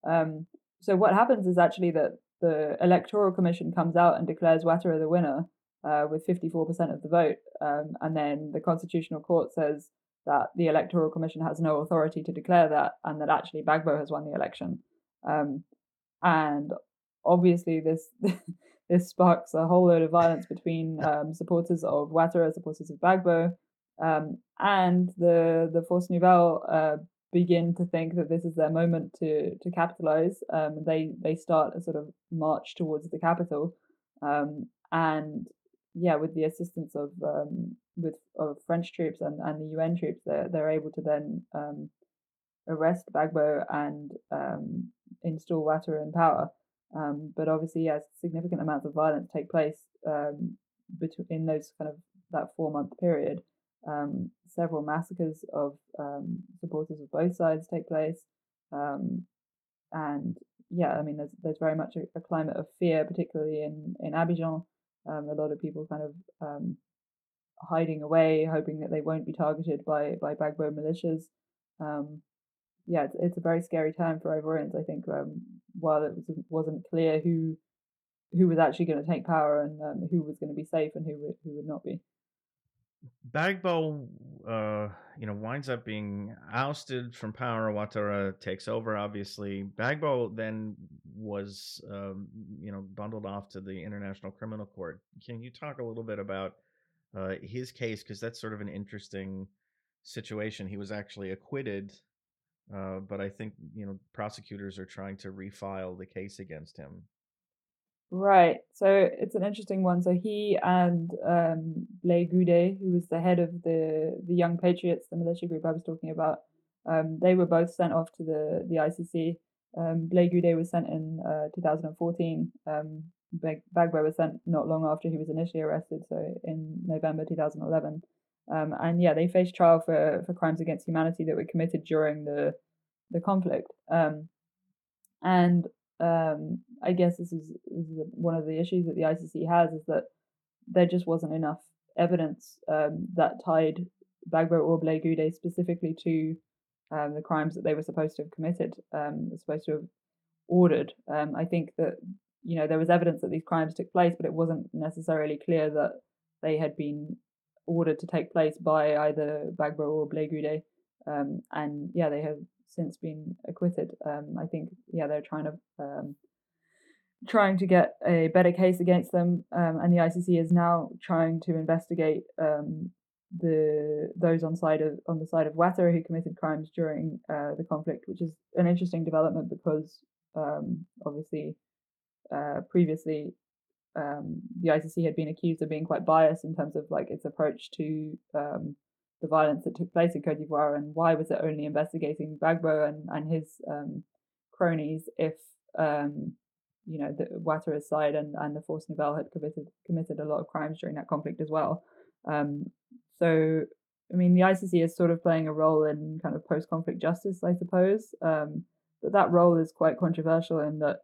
Um, so what happens is actually that the Electoral Commission comes out and declares Ouattara the winner, uh, with 54% of the vote. Um, and then the Constitutional Court says, that the Electoral Commission has no authority to declare that, and that actually Gbagbo has won the election. Um, and obviously, this this sparks a whole load of violence between um, supporters of Ouattara, supporters of Gbagbo, um, and the the Force Nouvelle uh, begin to think that this is their moment to to capitalize. Um, they they start a sort of march towards the capital, um, and yeah, with the assistance of um, with of French troops and, and the UN troops, they're they're able to then um, arrest Gbagbo and um, install Ouattara in power. Um, but obviously, yes, significant amounts of violence take place between in those kind of that four month period. Um, several massacres of um, supporters of both sides take place, um, and yeah, I mean, there's there's very much a, a climate of fear, particularly in in Abidjan. Um, a lot of people kind of um, hiding away, hoping that they won't be targeted by by Gbagbo militias. Um, yeah, it's, it's a very scary time for Ivorians. I think while it was, wasn't clear who who was actually going to take power and who was going to be safe and who who would not be. Gbagbo, uh, you know, winds up being ousted from power. Ouattara takes over, obviously. Gbagbo then was, um, you know, bundled off to the International Criminal Court. Can you talk a little bit about uh, his case? Because that's sort of an interesting situation. He was actually acquitted, uh, but I think, you know, prosecutors are trying to refile the case against him. Right. So it's an interesting one. So he and um, Blé Goudé, who was the head of the the Young Patriots, the militia group I was talking about, um, they were both sent off to the the ICC. Um, Blé Goudé was sent in uh, 2014. Um, Gbagbo was sent not long after he was initially arrested, so in November 2011. Um, and yeah, they faced trial for, for crimes against humanity that were committed during the the conflict. Um, and um, I guess this is, this is one of the issues that the ICC has is that there just wasn't enough evidence um, that tied Gbagbo or Blé Goudé specifically to um, the crimes that they were supposed to have committed, um, supposed to have ordered. Um, I think that you know there was evidence that these crimes took place, but it wasn't necessarily clear that they had been ordered to take place by either Gbagbo or Blé Goudé. Um, and yeah, they have since been acquitted. Um, I think yeah they're trying to um, trying to get a better case against them, um, and the ICC is now trying to investigate um, the those on side of on the side of Ouattara who committed crimes during uh, the conflict, which is an interesting development because um, obviously uh, previously um, the ICC had been accused of being quite biased in terms of like its approach to um, the violence that took place in Cote d'Ivoire and why was it only investigating Gbagbo and, and his um, cronies if um, you know the Ouattara's side and, and the Force Nouvelle had committed committed a lot of crimes during that conflict as well. Um, so I mean the ICC is sort of playing a role in kind of post conflict justice, I suppose. Um, but that role is quite controversial in that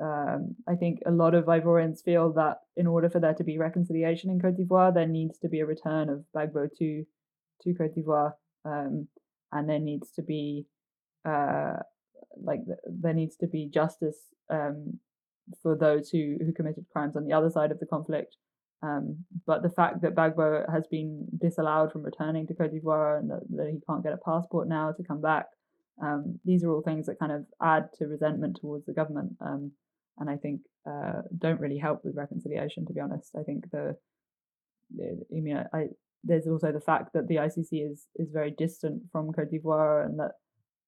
um, I think a lot of Ivorians feel that in order for there to be reconciliation in Cote d'Ivoire, there needs to be a return of Gbagbo to to Cote d'Ivoire, um, and there needs to be uh, like there needs to be justice um, for those who who committed crimes on the other side of the conflict. Um, but the fact that Gbagbo has been disallowed from returning to Cote d'Ivoire and that, that he can't get a passport now to come back, um, these are all things that kind of add to resentment towards the government. Um, and I think uh, don't really help with reconciliation. To be honest, I think the, I mean, I, there's also the fact that the ICC is is very distant from Cote d'Ivoire, and that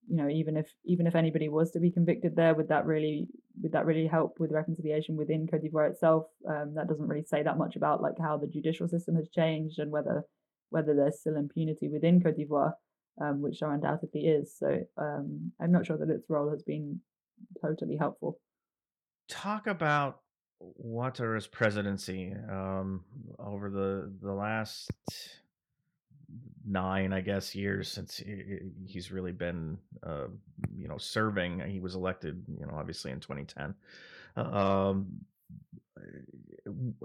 you know even if even if anybody was to be convicted there, would that really would that really help with reconciliation within Cote d'Ivoire itself? Um, that doesn't really say that much about like how the judicial system has changed and whether whether there's still impunity within Cote d'Ivoire, um, which there undoubtedly is. So um, I'm not sure that its role has been totally helpful talk about Ouattara's presidency um, over the the last nine, I guess, years since he's really been, uh, you know, serving. He was elected, you know, obviously in 2010. Um,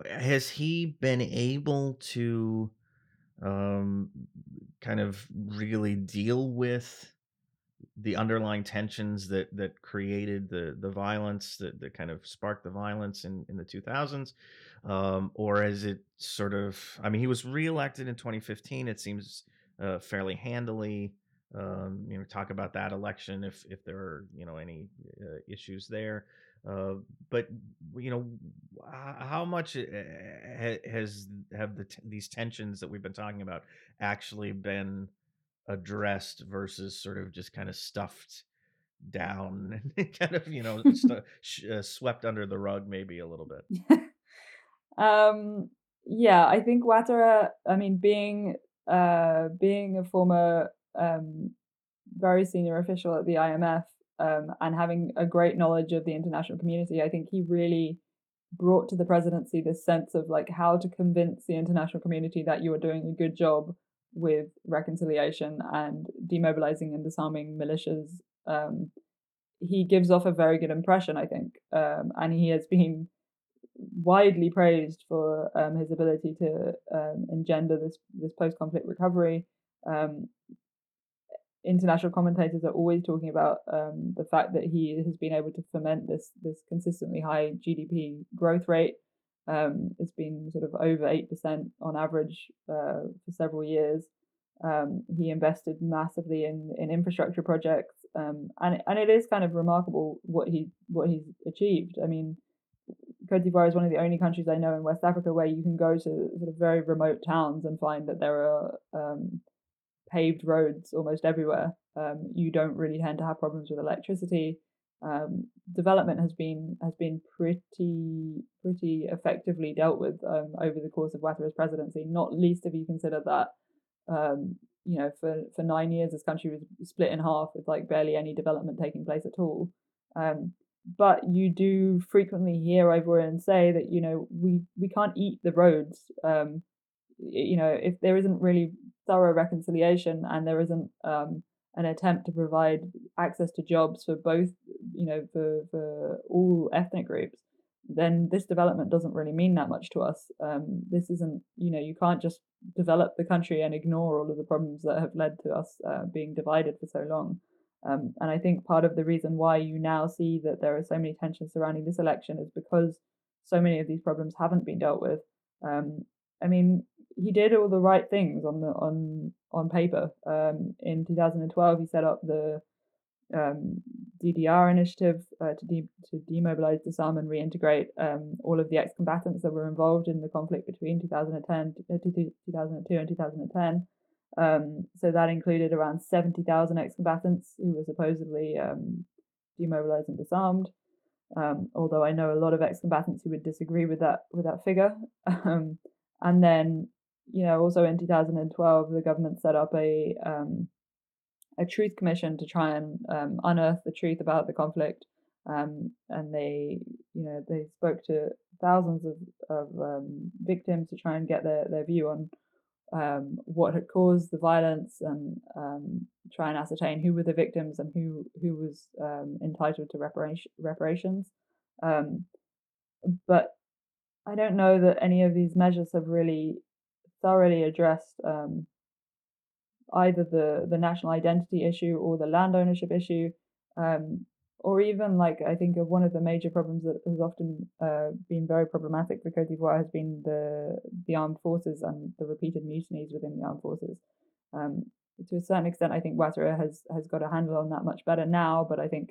has he been able to um, kind of really deal with the underlying tensions that that created the the violence that, that kind of sparked the violence in in the 2000s um, or is it sort of i mean he was reelected in 2015 it seems uh, fairly handily. Um, you know, talk about that election if if there are you know any uh, issues there. Uh, but you know, how much uh, has have the these tensions that we've been talking about actually been addressed versus sort of just kind of stuffed down and kind of you know uh, swept under the rug maybe a little bit. um, yeah, I think Ouattara. I mean, being uh, being a former um, very senior official at the IMF um, and having a great knowledge of the international community, I think he really brought to the presidency this sense of like how to convince the international community that you are doing a good job with reconciliation and demobilizing and disarming militias. Um, he gives off a very good impression, I think, um, and he has been widely praised for um, his ability to um, engender this this post conflict recovery. Um, international commentators are always talking about um, the fact that he has been able to foment this this consistently high GDP growth rate. Um, it's been sort of over eight percent on average uh, for several years. Um, he invested massively in, in infrastructure projects, um, and and it is kind of remarkable what he what he's achieved. I mean, Cote d'Ivoire is one of the only countries I know in West Africa where you can go to sort of very remote towns and find that there are um, paved roads almost everywhere. Um, you don't really tend to have problems with electricity. Um, development has been has been pretty pretty effectively dealt with um, over the course of Ouattara's presidency. Not least if you consider that um, you know for for nine years this country was split in half with like barely any development taking place at all. Um, but you do frequently hear Ivorians say that you know we we can't eat the roads. Um, you know if there isn't really thorough reconciliation and there isn't um, an attempt to provide access to jobs for both you know for for all ethnic groups then this development doesn't really mean that much to us um, this isn't you know you can't just develop the country and ignore all of the problems that have led to us uh, being divided for so long um, and I think part of the reason why you now see that there are so many tensions surrounding this election is because so many of these problems haven't been dealt with. Um, I mean, he did all the right things on the on on paper. Um, in 2012, he set up the um, DDR initiative uh, to de- to demobilize, disarm, and reintegrate um, all of the ex-combatants that were involved in the conflict between 2010, uh, 2002, and 2010. Um, so that included around 70,000 ex-combatants who were supposedly um, demobilized and disarmed. Um, although I know a lot of ex-combatants who would disagree with that with that figure. Um, and then, you know, also in 2012, the government set up a um, a truth commission to try and um, unearth the truth about the conflict. and they, you know, they spoke to thousands of, of victims to try and get their, their view on um, what had caused the violence and um, try and ascertain who were the victims and who who was um, entitled to reparation, reparations. Um, but I don't know that any of these measures have really thoroughly addressed um, either the the national identity issue or the land ownership issue. Um, or even like I think of one of the major problems that has often uh, been very problematic for Cote d'Ivoire has been the the armed forces and the repeated mutinies within the armed forces. Um, to a certain extent, I think Ouattara has has got a handle on that much better now, but I think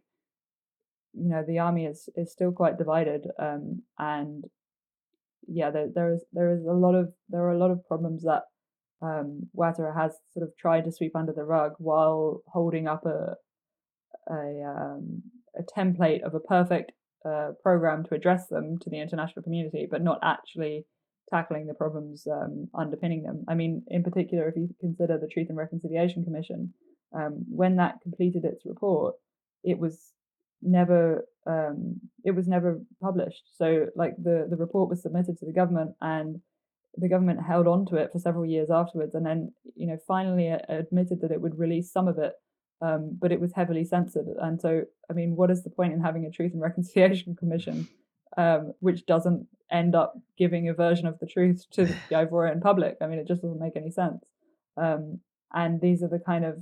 you know the army is is still quite divided, um, and yeah, there there is there is a lot of there are a lot of problems that um, has sort of tried to sweep under the rug while holding up a a um, a template of a perfect uh, program to address them to the international community, but not actually tackling the problems um, underpinning them. I mean, in particular, if you consider the Truth and Reconciliation Commission, um, when that completed its report, it was never um, it was never published. So, like the the report was submitted to the government, and the government held on to it for several years afterwards, and then you know finally admitted that it would release some of it um, but it was heavily censored. And so, I mean, what is the point in having a Truth and Reconciliation Commission, um, which doesn't end up giving a version of the truth to the Ivorian public? I mean, it just doesn't make any sense. Um, and these are the kind of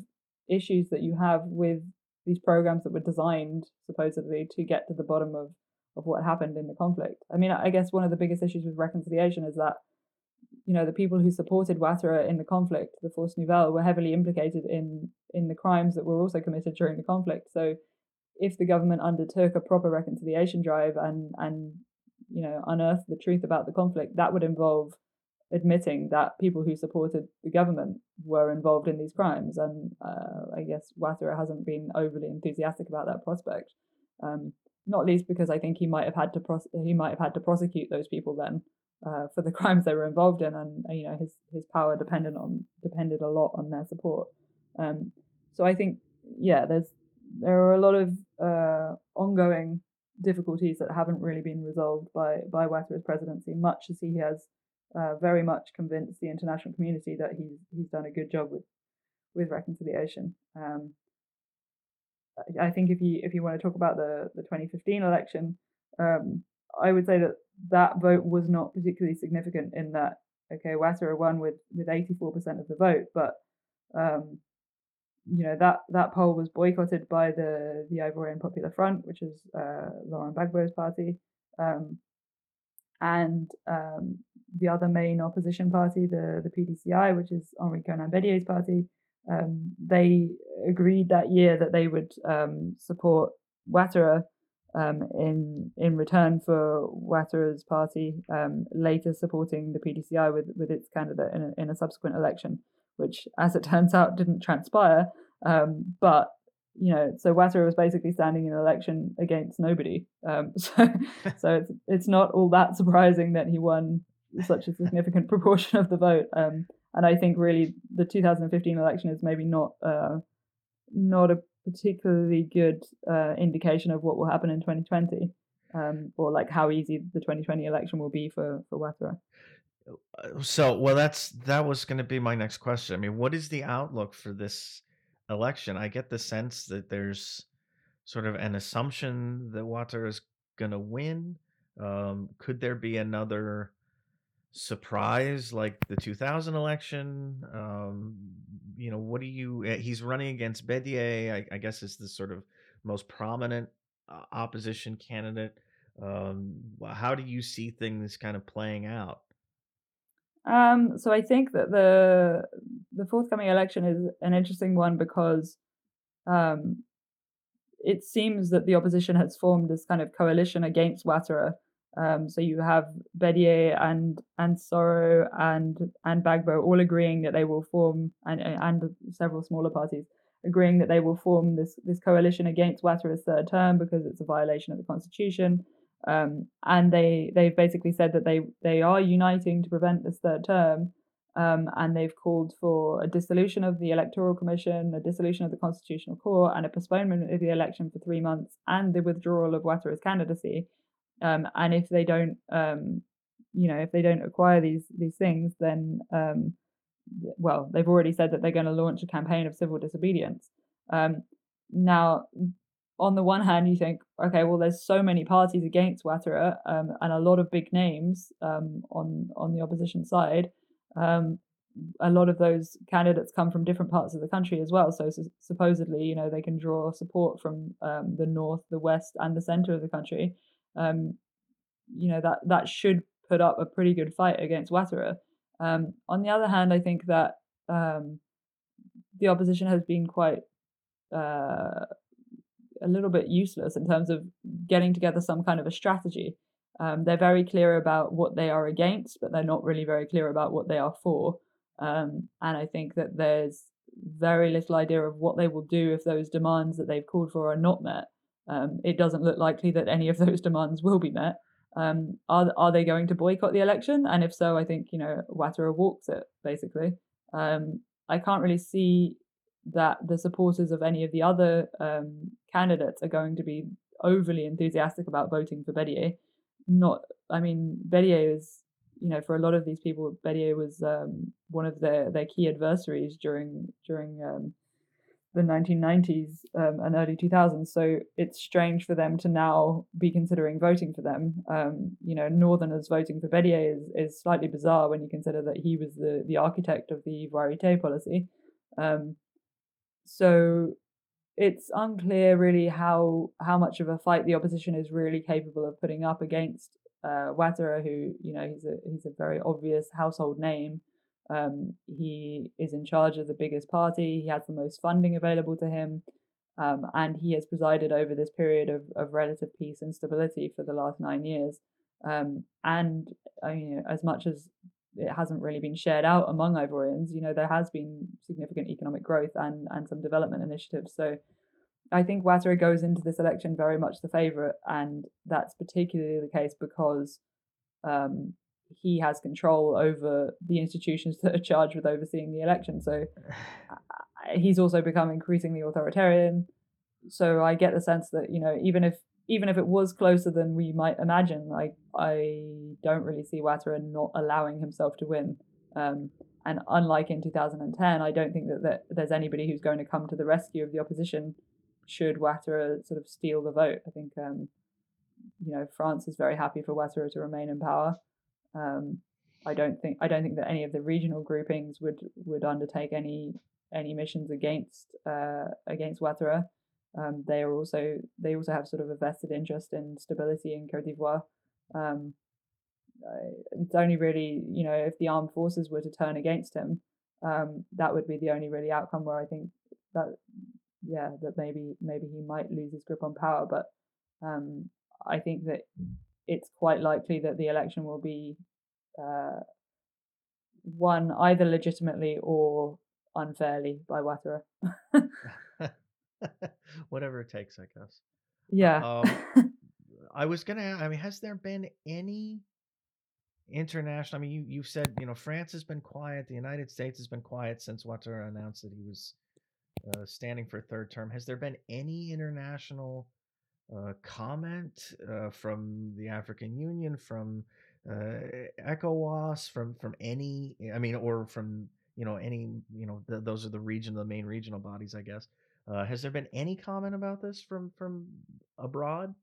issues that you have with these programs that were designed supposedly to get to the bottom of of what happened in the conflict. I mean, I guess one of the biggest issues with reconciliation is that you know, the people who supported Ouattara in the conflict, the Force Nouvelle, were heavily implicated in in the crimes that were also committed during the conflict. So, if the government undertook a proper reconciliation drive and and you know unearthed the truth about the conflict, that would involve admitting that people who supported the government were involved in these crimes. And uh, I guess Ouattara hasn't been overly enthusiastic about that prospect. Um, not least because I think he might have had to pros- he might have had to prosecute those people then uh, for the crimes they were involved in, and you know his his power depended on depended a lot on their support. Um, so I think yeah, there's there are a lot of uh, ongoing difficulties that haven't really been resolved by by Ouattara's presidency, much as he has uh, very much convinced the international community that he's he's done a good job with with reconciliation. Um, I think if you if you want to talk about the the 2015 election, um, I would say that that vote was not particularly significant in that okay, Ouattara won with with 84% of the vote, but um, you know that that poll was boycotted by the the Ivorian Popular Front, which is uh, Laurent Gbagbo's party, um, and um, the other main opposition party, the the PDCI, which is Henri Konan Bédié's party. Um, they agreed that year that they would um, support Ouattara um, in in return for Ouattara's party um, later supporting the PDCI with with its candidate in a, in a subsequent election, which, as it turns out, didn't transpire. Um, but you know, so Ouattara was basically standing in an election against nobody. Um, so so it's it's not all that surprising that he won such a significant proportion of the vote. Um, and I think really the 2015 election is maybe not uh, not a particularly good uh, indication of what will happen in 2020, um, or like how easy the 2020 election will be for for Ouattara. Uh, so, well, that's that was going to be my next question. I mean, what is the outlook for this election? I get the sense that there's sort of an assumption that Ouattara is going to win. Um, could there be another surprise like the 2000 election? Um, you know, what do you? Eh, he's running against Bédié. I, I guess is the sort of most prominent uh, opposition candidate. Um, how do you see things kind of playing out? Um, so I think that the the forthcoming election is an interesting one because um, it seems that the opposition has formed this kind of coalition against Ouattara um, so you have Bédié and and Soro and and Gbagbo all agreeing that they will form and and several smaller parties agreeing that they will form this this coalition against Ouattara's third term because it's a violation of the constitution. Um, and they they've basically said that they they are uniting to prevent this third term. Um, and they've called for a dissolution of the electoral commission, a dissolution of the constitutional court, and a postponement of the election for three months, and the withdrawal of Ouattara's candidacy um, and if they don't, um, you know, if they don't acquire these these things, then um, well, they've already said that they're going to launch a campaign of civil disobedience. Um, now, on the one hand, you think, okay, well, there's so many parties against Ouattara um, and a lot of big names um, on on the opposition side. A lot of those candidates come from different parts of the country as well. So, so supposedly, you know, they can draw support from um, the north, the west, and the center of the country um, you know that that should put up a pretty good fight against Ouattara. Um, on the other hand, I think that um, the opposition has been quite uh, a little bit useless in terms of getting together some kind of a strategy. Um, they're very clear about what they are against, but they're not really very clear about what they are for. Um, and I think that there's very little idea of what they will do if those demands that they've called for are not met um, it doesn't look likely that any of those demands will be met. Um, are are they going to boycott the election? And if so, I think you know Ouattara walks it basically. Um, I can't really see that the supporters of any of the other um, candidates are going to be overly enthusiastic about voting for Bédié. Not, I mean, Bédié is, you know, for a lot of these people, Bédié was um, one of their, their key adversaries during during um, the 1990s um, and early 2000s. So it's strange for them to now be considering voting for them. Um, you know, Northerners voting for Bédié is, is slightly bizarre when you consider that he was the, the architect of the Ivoirité policy. Um, so it's unclear really how how much of a fight the opposition is really capable of putting up against uh, Ouattara, who you know he's a he's a very obvious household name. Um, he is in charge of the biggest party. He has the most funding available to him, um, and he has presided over this period of, of relative peace and stability for the last nine years. Um, and I mean, as much as it hasn't really been shared out among Ivorians, you know, there has been significant economic growth and and some development initiatives. So I think Ouattara goes into this election very much the favourite, and that's particularly the case because um, he has control over the institutions that are charged with overseeing the election. So he's also become increasingly authoritarian. So I get the sense that you know even if even if it was closer than we might imagine, like I don't really see Ouattara not allowing himself to win. Um, and unlike in 2010, I don't think that, that there's anybody who's going to come to the rescue of the opposition should Ouattara sort of steal the vote. I think, um, you know, France is very happy for Ouattara to remain in power. Um, I don't think I don't think that any of the regional groupings would would undertake any any missions against uh, against Ouattara. Um, they are also they also have sort of a vested interest in stability in Cote d'Ivoire. Um, it's only really you know if the armed forces were to turn against him, um, that would be the only really outcome where I think that yeah, that maybe maybe he might lose his grip on power. But um, I think that it's quite likely that the election will be uh, won either legitimately or unfairly by Ouattara. Whatever it takes, I guess. Yeah. Um, I was gonna. I mean, has there been any international? I mean, you you said you know France has been quiet. The United States has been quiet since Ouattara announced that he was uh, standing for a third term. Has there been any international uh, comment uh, from the African Union, from uh, ECOWAS, from from any? I mean, or from you know any you know the, those are the region, the main regional bodies, I guess. Uh, has there been any comment about this from from abroad?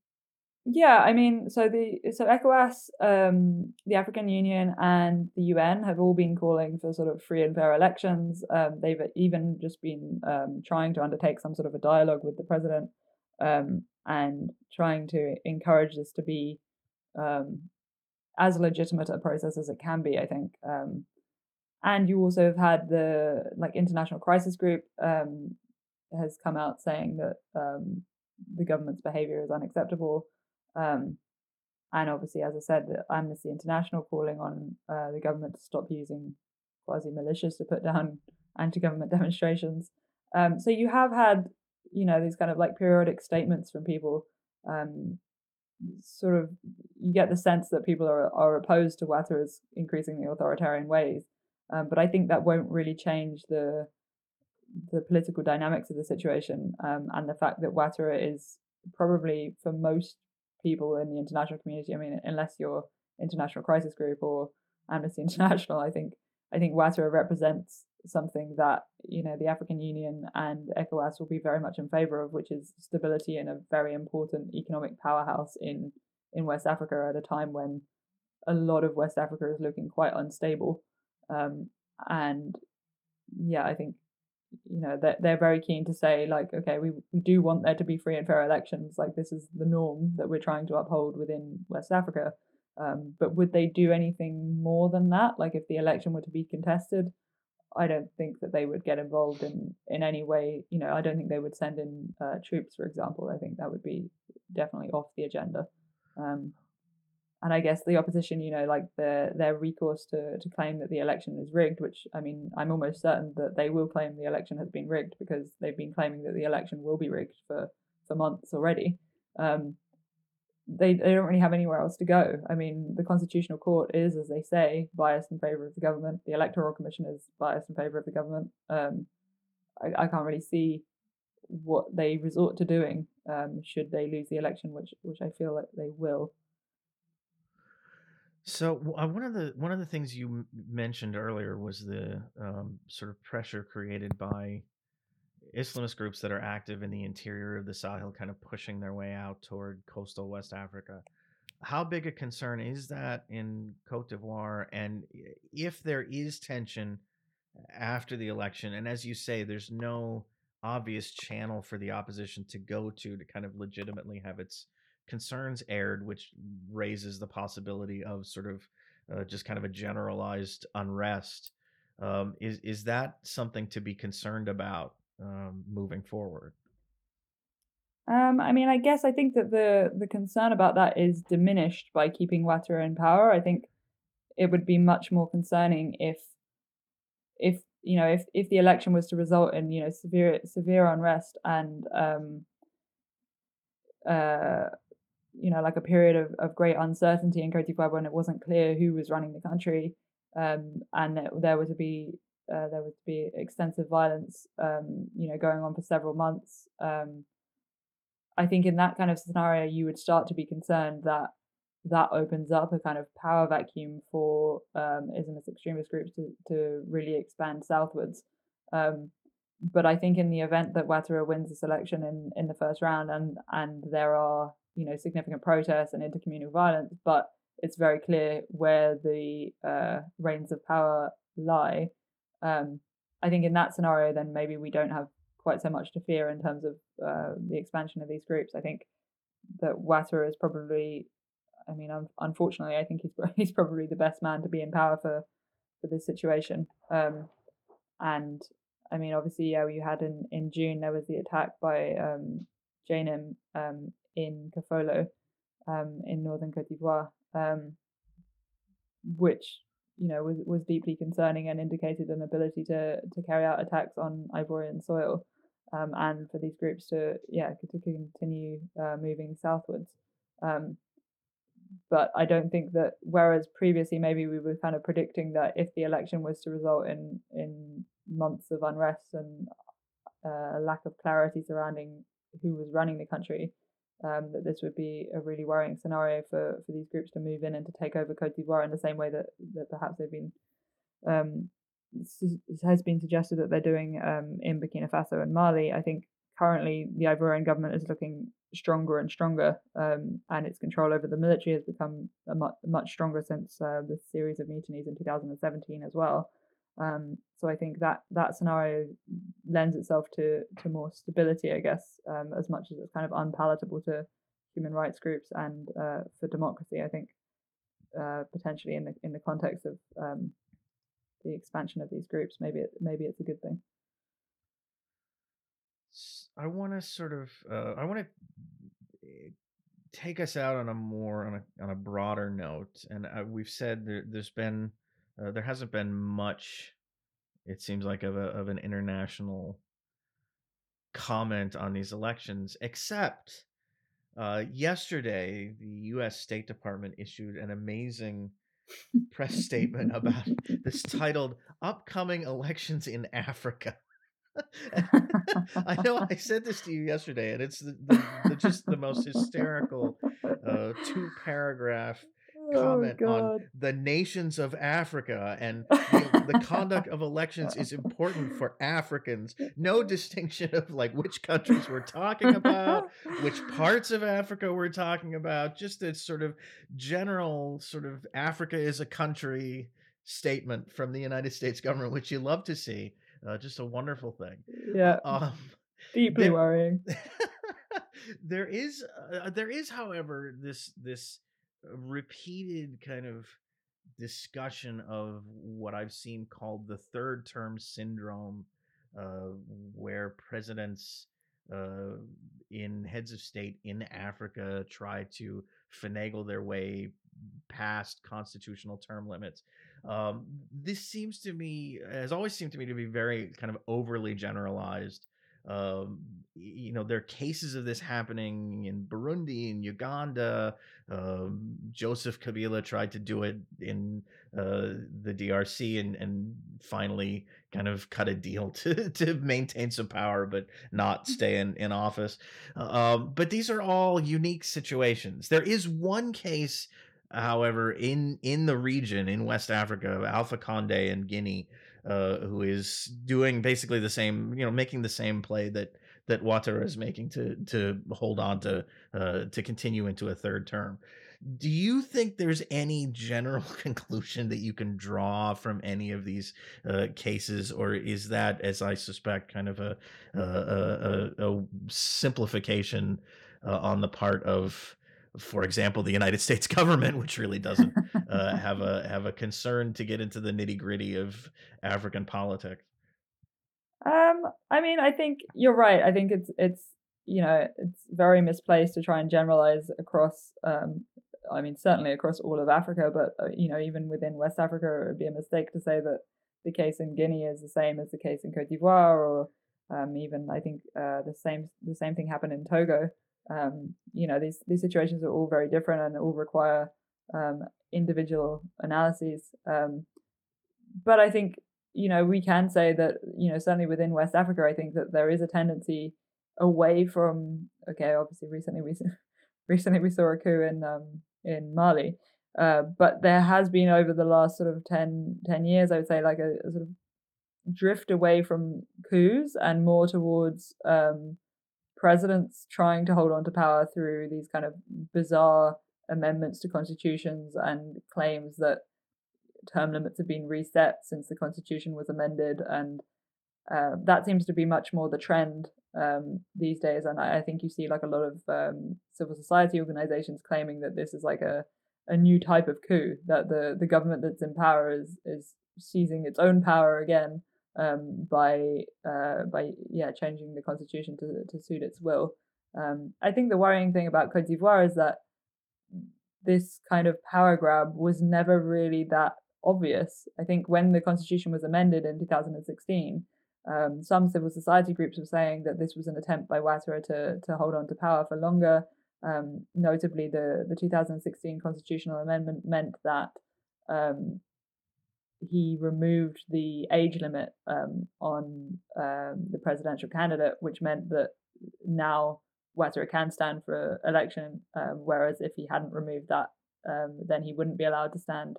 Yeah, I mean, so the so ECOWAS, um, the African Union, and the UN have all been calling for sort of free and fair elections. Um, they've even just been um, trying to undertake some sort of a dialogue with the president um, and trying to encourage this to be um, as legitimate a process as it can be. I think. Um, and you also have had the like international crisis group has come out saying that the government's behavior is unacceptable. Um, and obviously, as I said, the Amnesty International calling on uh, the government to stop using quasi militias to put down anti government demonstrations. Um, so you have had, you know, these kind of like periodic statements from people. Um, sort of, you get the sense that people are, are opposed to Ouattara's increasingly authoritarian ways. Um, but I think that won't really change the the political dynamics of the situation um, and the fact that Ouattara is probably for most people in the international community. I mean, unless you're International Crisis Group or Amnesty International, I think I think Ouattara represents something that you know the African Union and ECOWAS will be very much in favor of, which is stability in a very important economic powerhouse in in West Africa at a time when a lot of West Africa is looking quite unstable. Um, and yeah, I think you know they're, they're very keen to say like okay we, we do want there to be free and fair elections like this is the norm that we're trying to uphold within west africa um, but would they do anything more than that like if the election were to be contested i don't think that they would get involved in in any way you know i don't think they would send in uh, troops for example i think that would be definitely off the agenda um, and I guess the opposition, you know, like their their recourse to to claim that the election is rigged, which I mean, I'm almost certain that they will claim the election has been rigged because they've been claiming that the election will be rigged for for months already. Um, they they don't really have anywhere else to go. I mean, the constitutional court is, as they say, biased in favor of the government. The electoral commission is biased in favor of the government. Um, I, I can't really see what they resort to doing um, should they lose the election, which which I feel like they will. So uh, one of the one of the things you mentioned earlier was the um, sort of pressure created by Islamist groups that are active in the interior of the Sahel, kind of pushing their way out toward coastal West Africa. How big a concern is that in Cote d'Ivoire? And if there is tension after the election, and as you say, there's no obvious channel for the opposition to go to to kind of legitimately have its concerns aired, which raises the possibility of sort of uh, just kind of a generalized unrest. Um, is is that something to be concerned about um, moving forward? Um, I mean, I guess I think that the the concern about that is diminished by keeping Ouattara in power. I think it would be much more concerning if if you know if if the election was to result in you know severe severe unrest and um uh you know like a period of, of great uncertainty in Cote d'Ivoire when it wasn't clear who was running the country um and there was to be uh, there would be extensive violence um you know going on for several months um I think in that kind of scenario you would start to be concerned that that opens up a kind of power vacuum for um, Islamist extremist groups to, to really expand southwards. Um, but I think in the event that Ouattara wins this election in, in the first round and and there are you know significant protests and intercommunal violence, but it's very clear where the uh, reins of power lie. Um, I think in that scenario, then maybe we don't have quite so much to fear in terms of uh, the expansion of these groups. I think that Ouattara is probably I mean, unfortunately, I think he's he's probably the best man to be in power for for this situation. Um, and I mean, obviously, yeah, you had in in June there was the attack by um, Jnim um, in Kafolo, um, in northern Cote d'Ivoire, um, which you know was was deeply concerning and indicated an ability to to carry out attacks on Ivorian soil, um, and for these groups to yeah to continue uh, moving southwards. Um, but I don't think that whereas previously maybe we were kind of predicting that if the election was to result in in months of unrest and uh, a lack of clarity surrounding who was running the country, um, that this would be a really worrying scenario for, for these groups to move in and to take over Cote d'Ivoire in the same way that, that perhaps they've been um, has been suggested that they're doing um, in Burkina Faso and Mali. I think currently the Ivorian government is looking stronger and stronger, um, and its control over the military has become much, much stronger since uh, the series of mutinies in 2017 as well. Um, so I think that that scenario lends itself to to more stability, I guess, um, as much as it's kind of unpalatable to human rights groups and uh, for democracy. I think uh, potentially in the in the context of um, the expansion of these groups, maybe it, maybe it's a good thing. I want to sort of uh, I want to eh, take us out on a more on a on a broader note, and uh, we've said there, there's been uh, there hasn't been much. It seems like of a of an international comment on these elections, except uh, yesterday the U.S. State Department issued an amazing press statement about this titled "Upcoming Elections in Africa." I know I said this to you yesterday, and it's the, the, the just the most hysterical uh, two paragraph comment oh, on the nations of Africa and the, the conduct of elections is important for Africans. No distinction of like which countries we're talking about, which parts of Africa we're talking about. Just a sort of general sort of Africa is a country statement from the United States government, which you love to see. Uh, just a wonderful thing. Yeah. Um, Deeply there, worrying. there is, uh, there is, however, this this repeated kind of discussion of what I've seen called the third term syndrome, uh, where presidents uh, in heads of state in Africa try to finagle their way past constitutional term limits. Um, this seems to me, has always seemed to me to be very kind of overly generalized. Um, you know, there are cases of this happening in Burundi, in Uganda. Um, Joseph Kabila tried to do it in uh, the DRC and, and finally kind of cut a deal to, to maintain some power, but not mm. stay in, in office. Um, but these are all unique situations. There is one case However, in in the region in West Africa, Alpha Conde in Guinea, uh, who is doing basically the same, you know, making the same play that that Ouattara is making to to hold on to uh, to continue into a third term. Do you think there's any general conclusion that you can draw from any of these uh, cases, or is that, as I suspect, kind of a a, a, a simplification uh, on the part of for example, the United States government, which really doesn't uh, have a have a concern to get into the nitty gritty of African politics. Um, I mean, I think you're right. I think it's it's you know it's very misplaced to try and generalize across. Um, I mean, certainly across all of Africa, but uh, you know, even within West Africa, it would be a mistake to say that the case in Guinea is the same as the case in Cote d'Ivoire, or um, even I think uh, the same the same thing happened in Togo. Um, you know, these these situations are all very different and all require um, individual analyses. Um, but I think you know we can say that you know certainly within West Africa, I think that there is a tendency away from okay, obviously recently we recently we saw a coup in um, in Mali, uh, but there has been over the last sort of 10, 10 years, I would say, like a, a sort of drift away from coups and more towards um, presidents trying to hold on to power through these kind of bizarre amendments to constitutions and claims that term limits have been reset since the constitution was amended and uh, that seems to be much more the trend um, these days and I, I, think you see like a lot of um, civil society organizations claiming that this is like a, a new type of coup that the, the government that's in power is is seizing its own power again um, by uh, by yeah changing the constitution to to suit its will. Um, I think the worrying thing about Cote d'Ivoire is that this kind of power grab was never really that obvious. I think when the constitution was amended in 2016, um, some civil society groups were saying that this was an attempt by Ouattara to to hold on to power for longer. Um, notably, the the 2016 constitutional amendment meant that um, he removed the age limit um, on um, the presidential candidate, which meant that now Ouattara can stand for election, um, whereas if he hadn't removed that, um, then he wouldn't be allowed to stand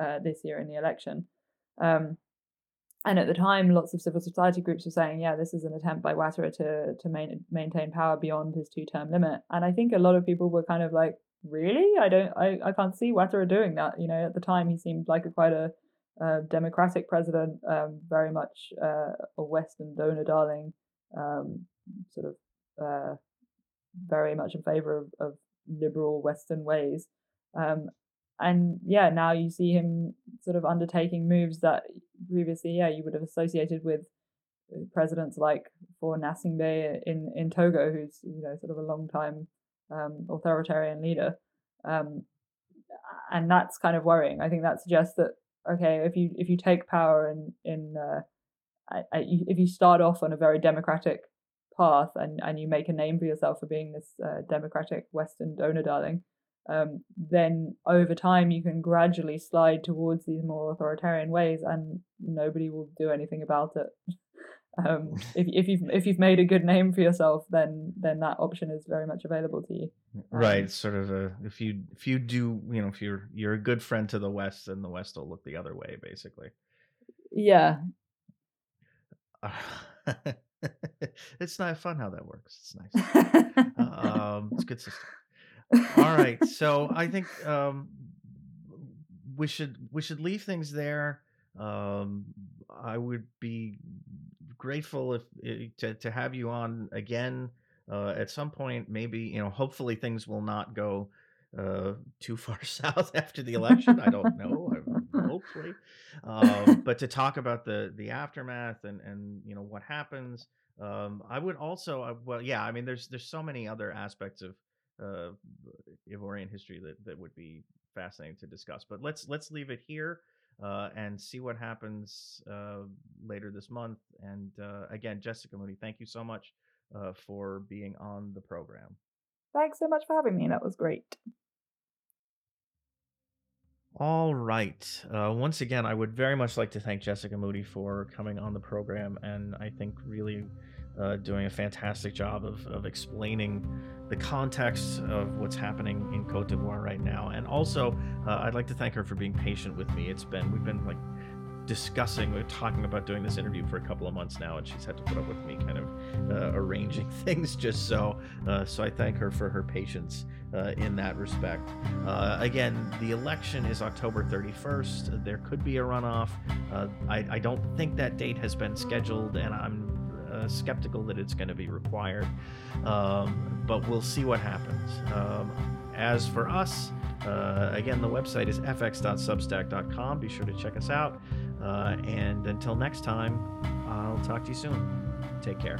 uh, this year in the election. Um, and at the time, lots of civil society groups were saying, "Yeah, this is an attempt by Ouattara to to main, maintain power beyond his two term limit." And I think a lot of people were kind of like, "Really? I don't, I, I can't see Ouattara doing that." You know, at the time, he seemed like a quite a uh, Democratic president, um, very much uh, a Western donor darling, um, sort of uh, very much in favor of, of liberal Western ways. Um, and yeah, now you see him sort of undertaking moves that previously, yeah, you would have associated with presidents like Faure Gnassingbé in, in Togo, who's you know sort of a long time um, authoritarian leader. Um, and that's kind of worrying. I think that suggests that okay, if you if you take power in in uh, if you start off on a very democratic path and and you make a name for yourself for being this uh, democratic Western donor darling, um, then over time you can gradually slide towards these more authoritarian ways, and nobody will do anything about it. Um, if if you've if you've made a good name for yourself, then then that option is very much available to you. Right, um, sort of a if you if you do you know if you're you're a good friend to the West, then the West will look the other way, basically. Yeah. Uh, it's not fun how that works. It's nice. um, it's good system. All right, so I think um, we should we should leave things there. Um, I would be grateful if, if eh, to to have you on again uh, at some point. Maybe you know, hopefully things will not go uh, too far south after the election. I don't know. hopefully, um, but to talk about the the aftermath and and you know what happens. Um, I would also uh, well, yeah. I mean, there's there's so many other aspects of uh, Ivorian history that that would be fascinating to discuss. But let's let's leave it here uh, and see what happens uh, later this month. And uh, again, Jessica Moody, thank you so much uh, for being on the program. Thanks so much for having me. That was great. All right. Uh, once again, I would very much like to thank Jessica Moody for coming on the program, and I think really uh, doing a fantastic job of, of explaining the context of what's happening in Cote d'Ivoire right now. And also, uh, I'd like to thank her for being patient with me. It's been, we've been like discussing, we're talking about doing this interview for a couple of months now, and she's had to put up with me kind of uh, arranging things just so. Uh, so I thank her for her patience uh, in that respect. Uh, again, the election is October 31st. There could be a runoff. Uh, I, I don't think that date has been scheduled, and I'm skeptical that it's going to be required. Um, but we'll see what happens. Um, as for us, uh, again, the website is fx.substack.com. Be sure to check us out. Uh, and until next time, I'll talk to you soon. Take care.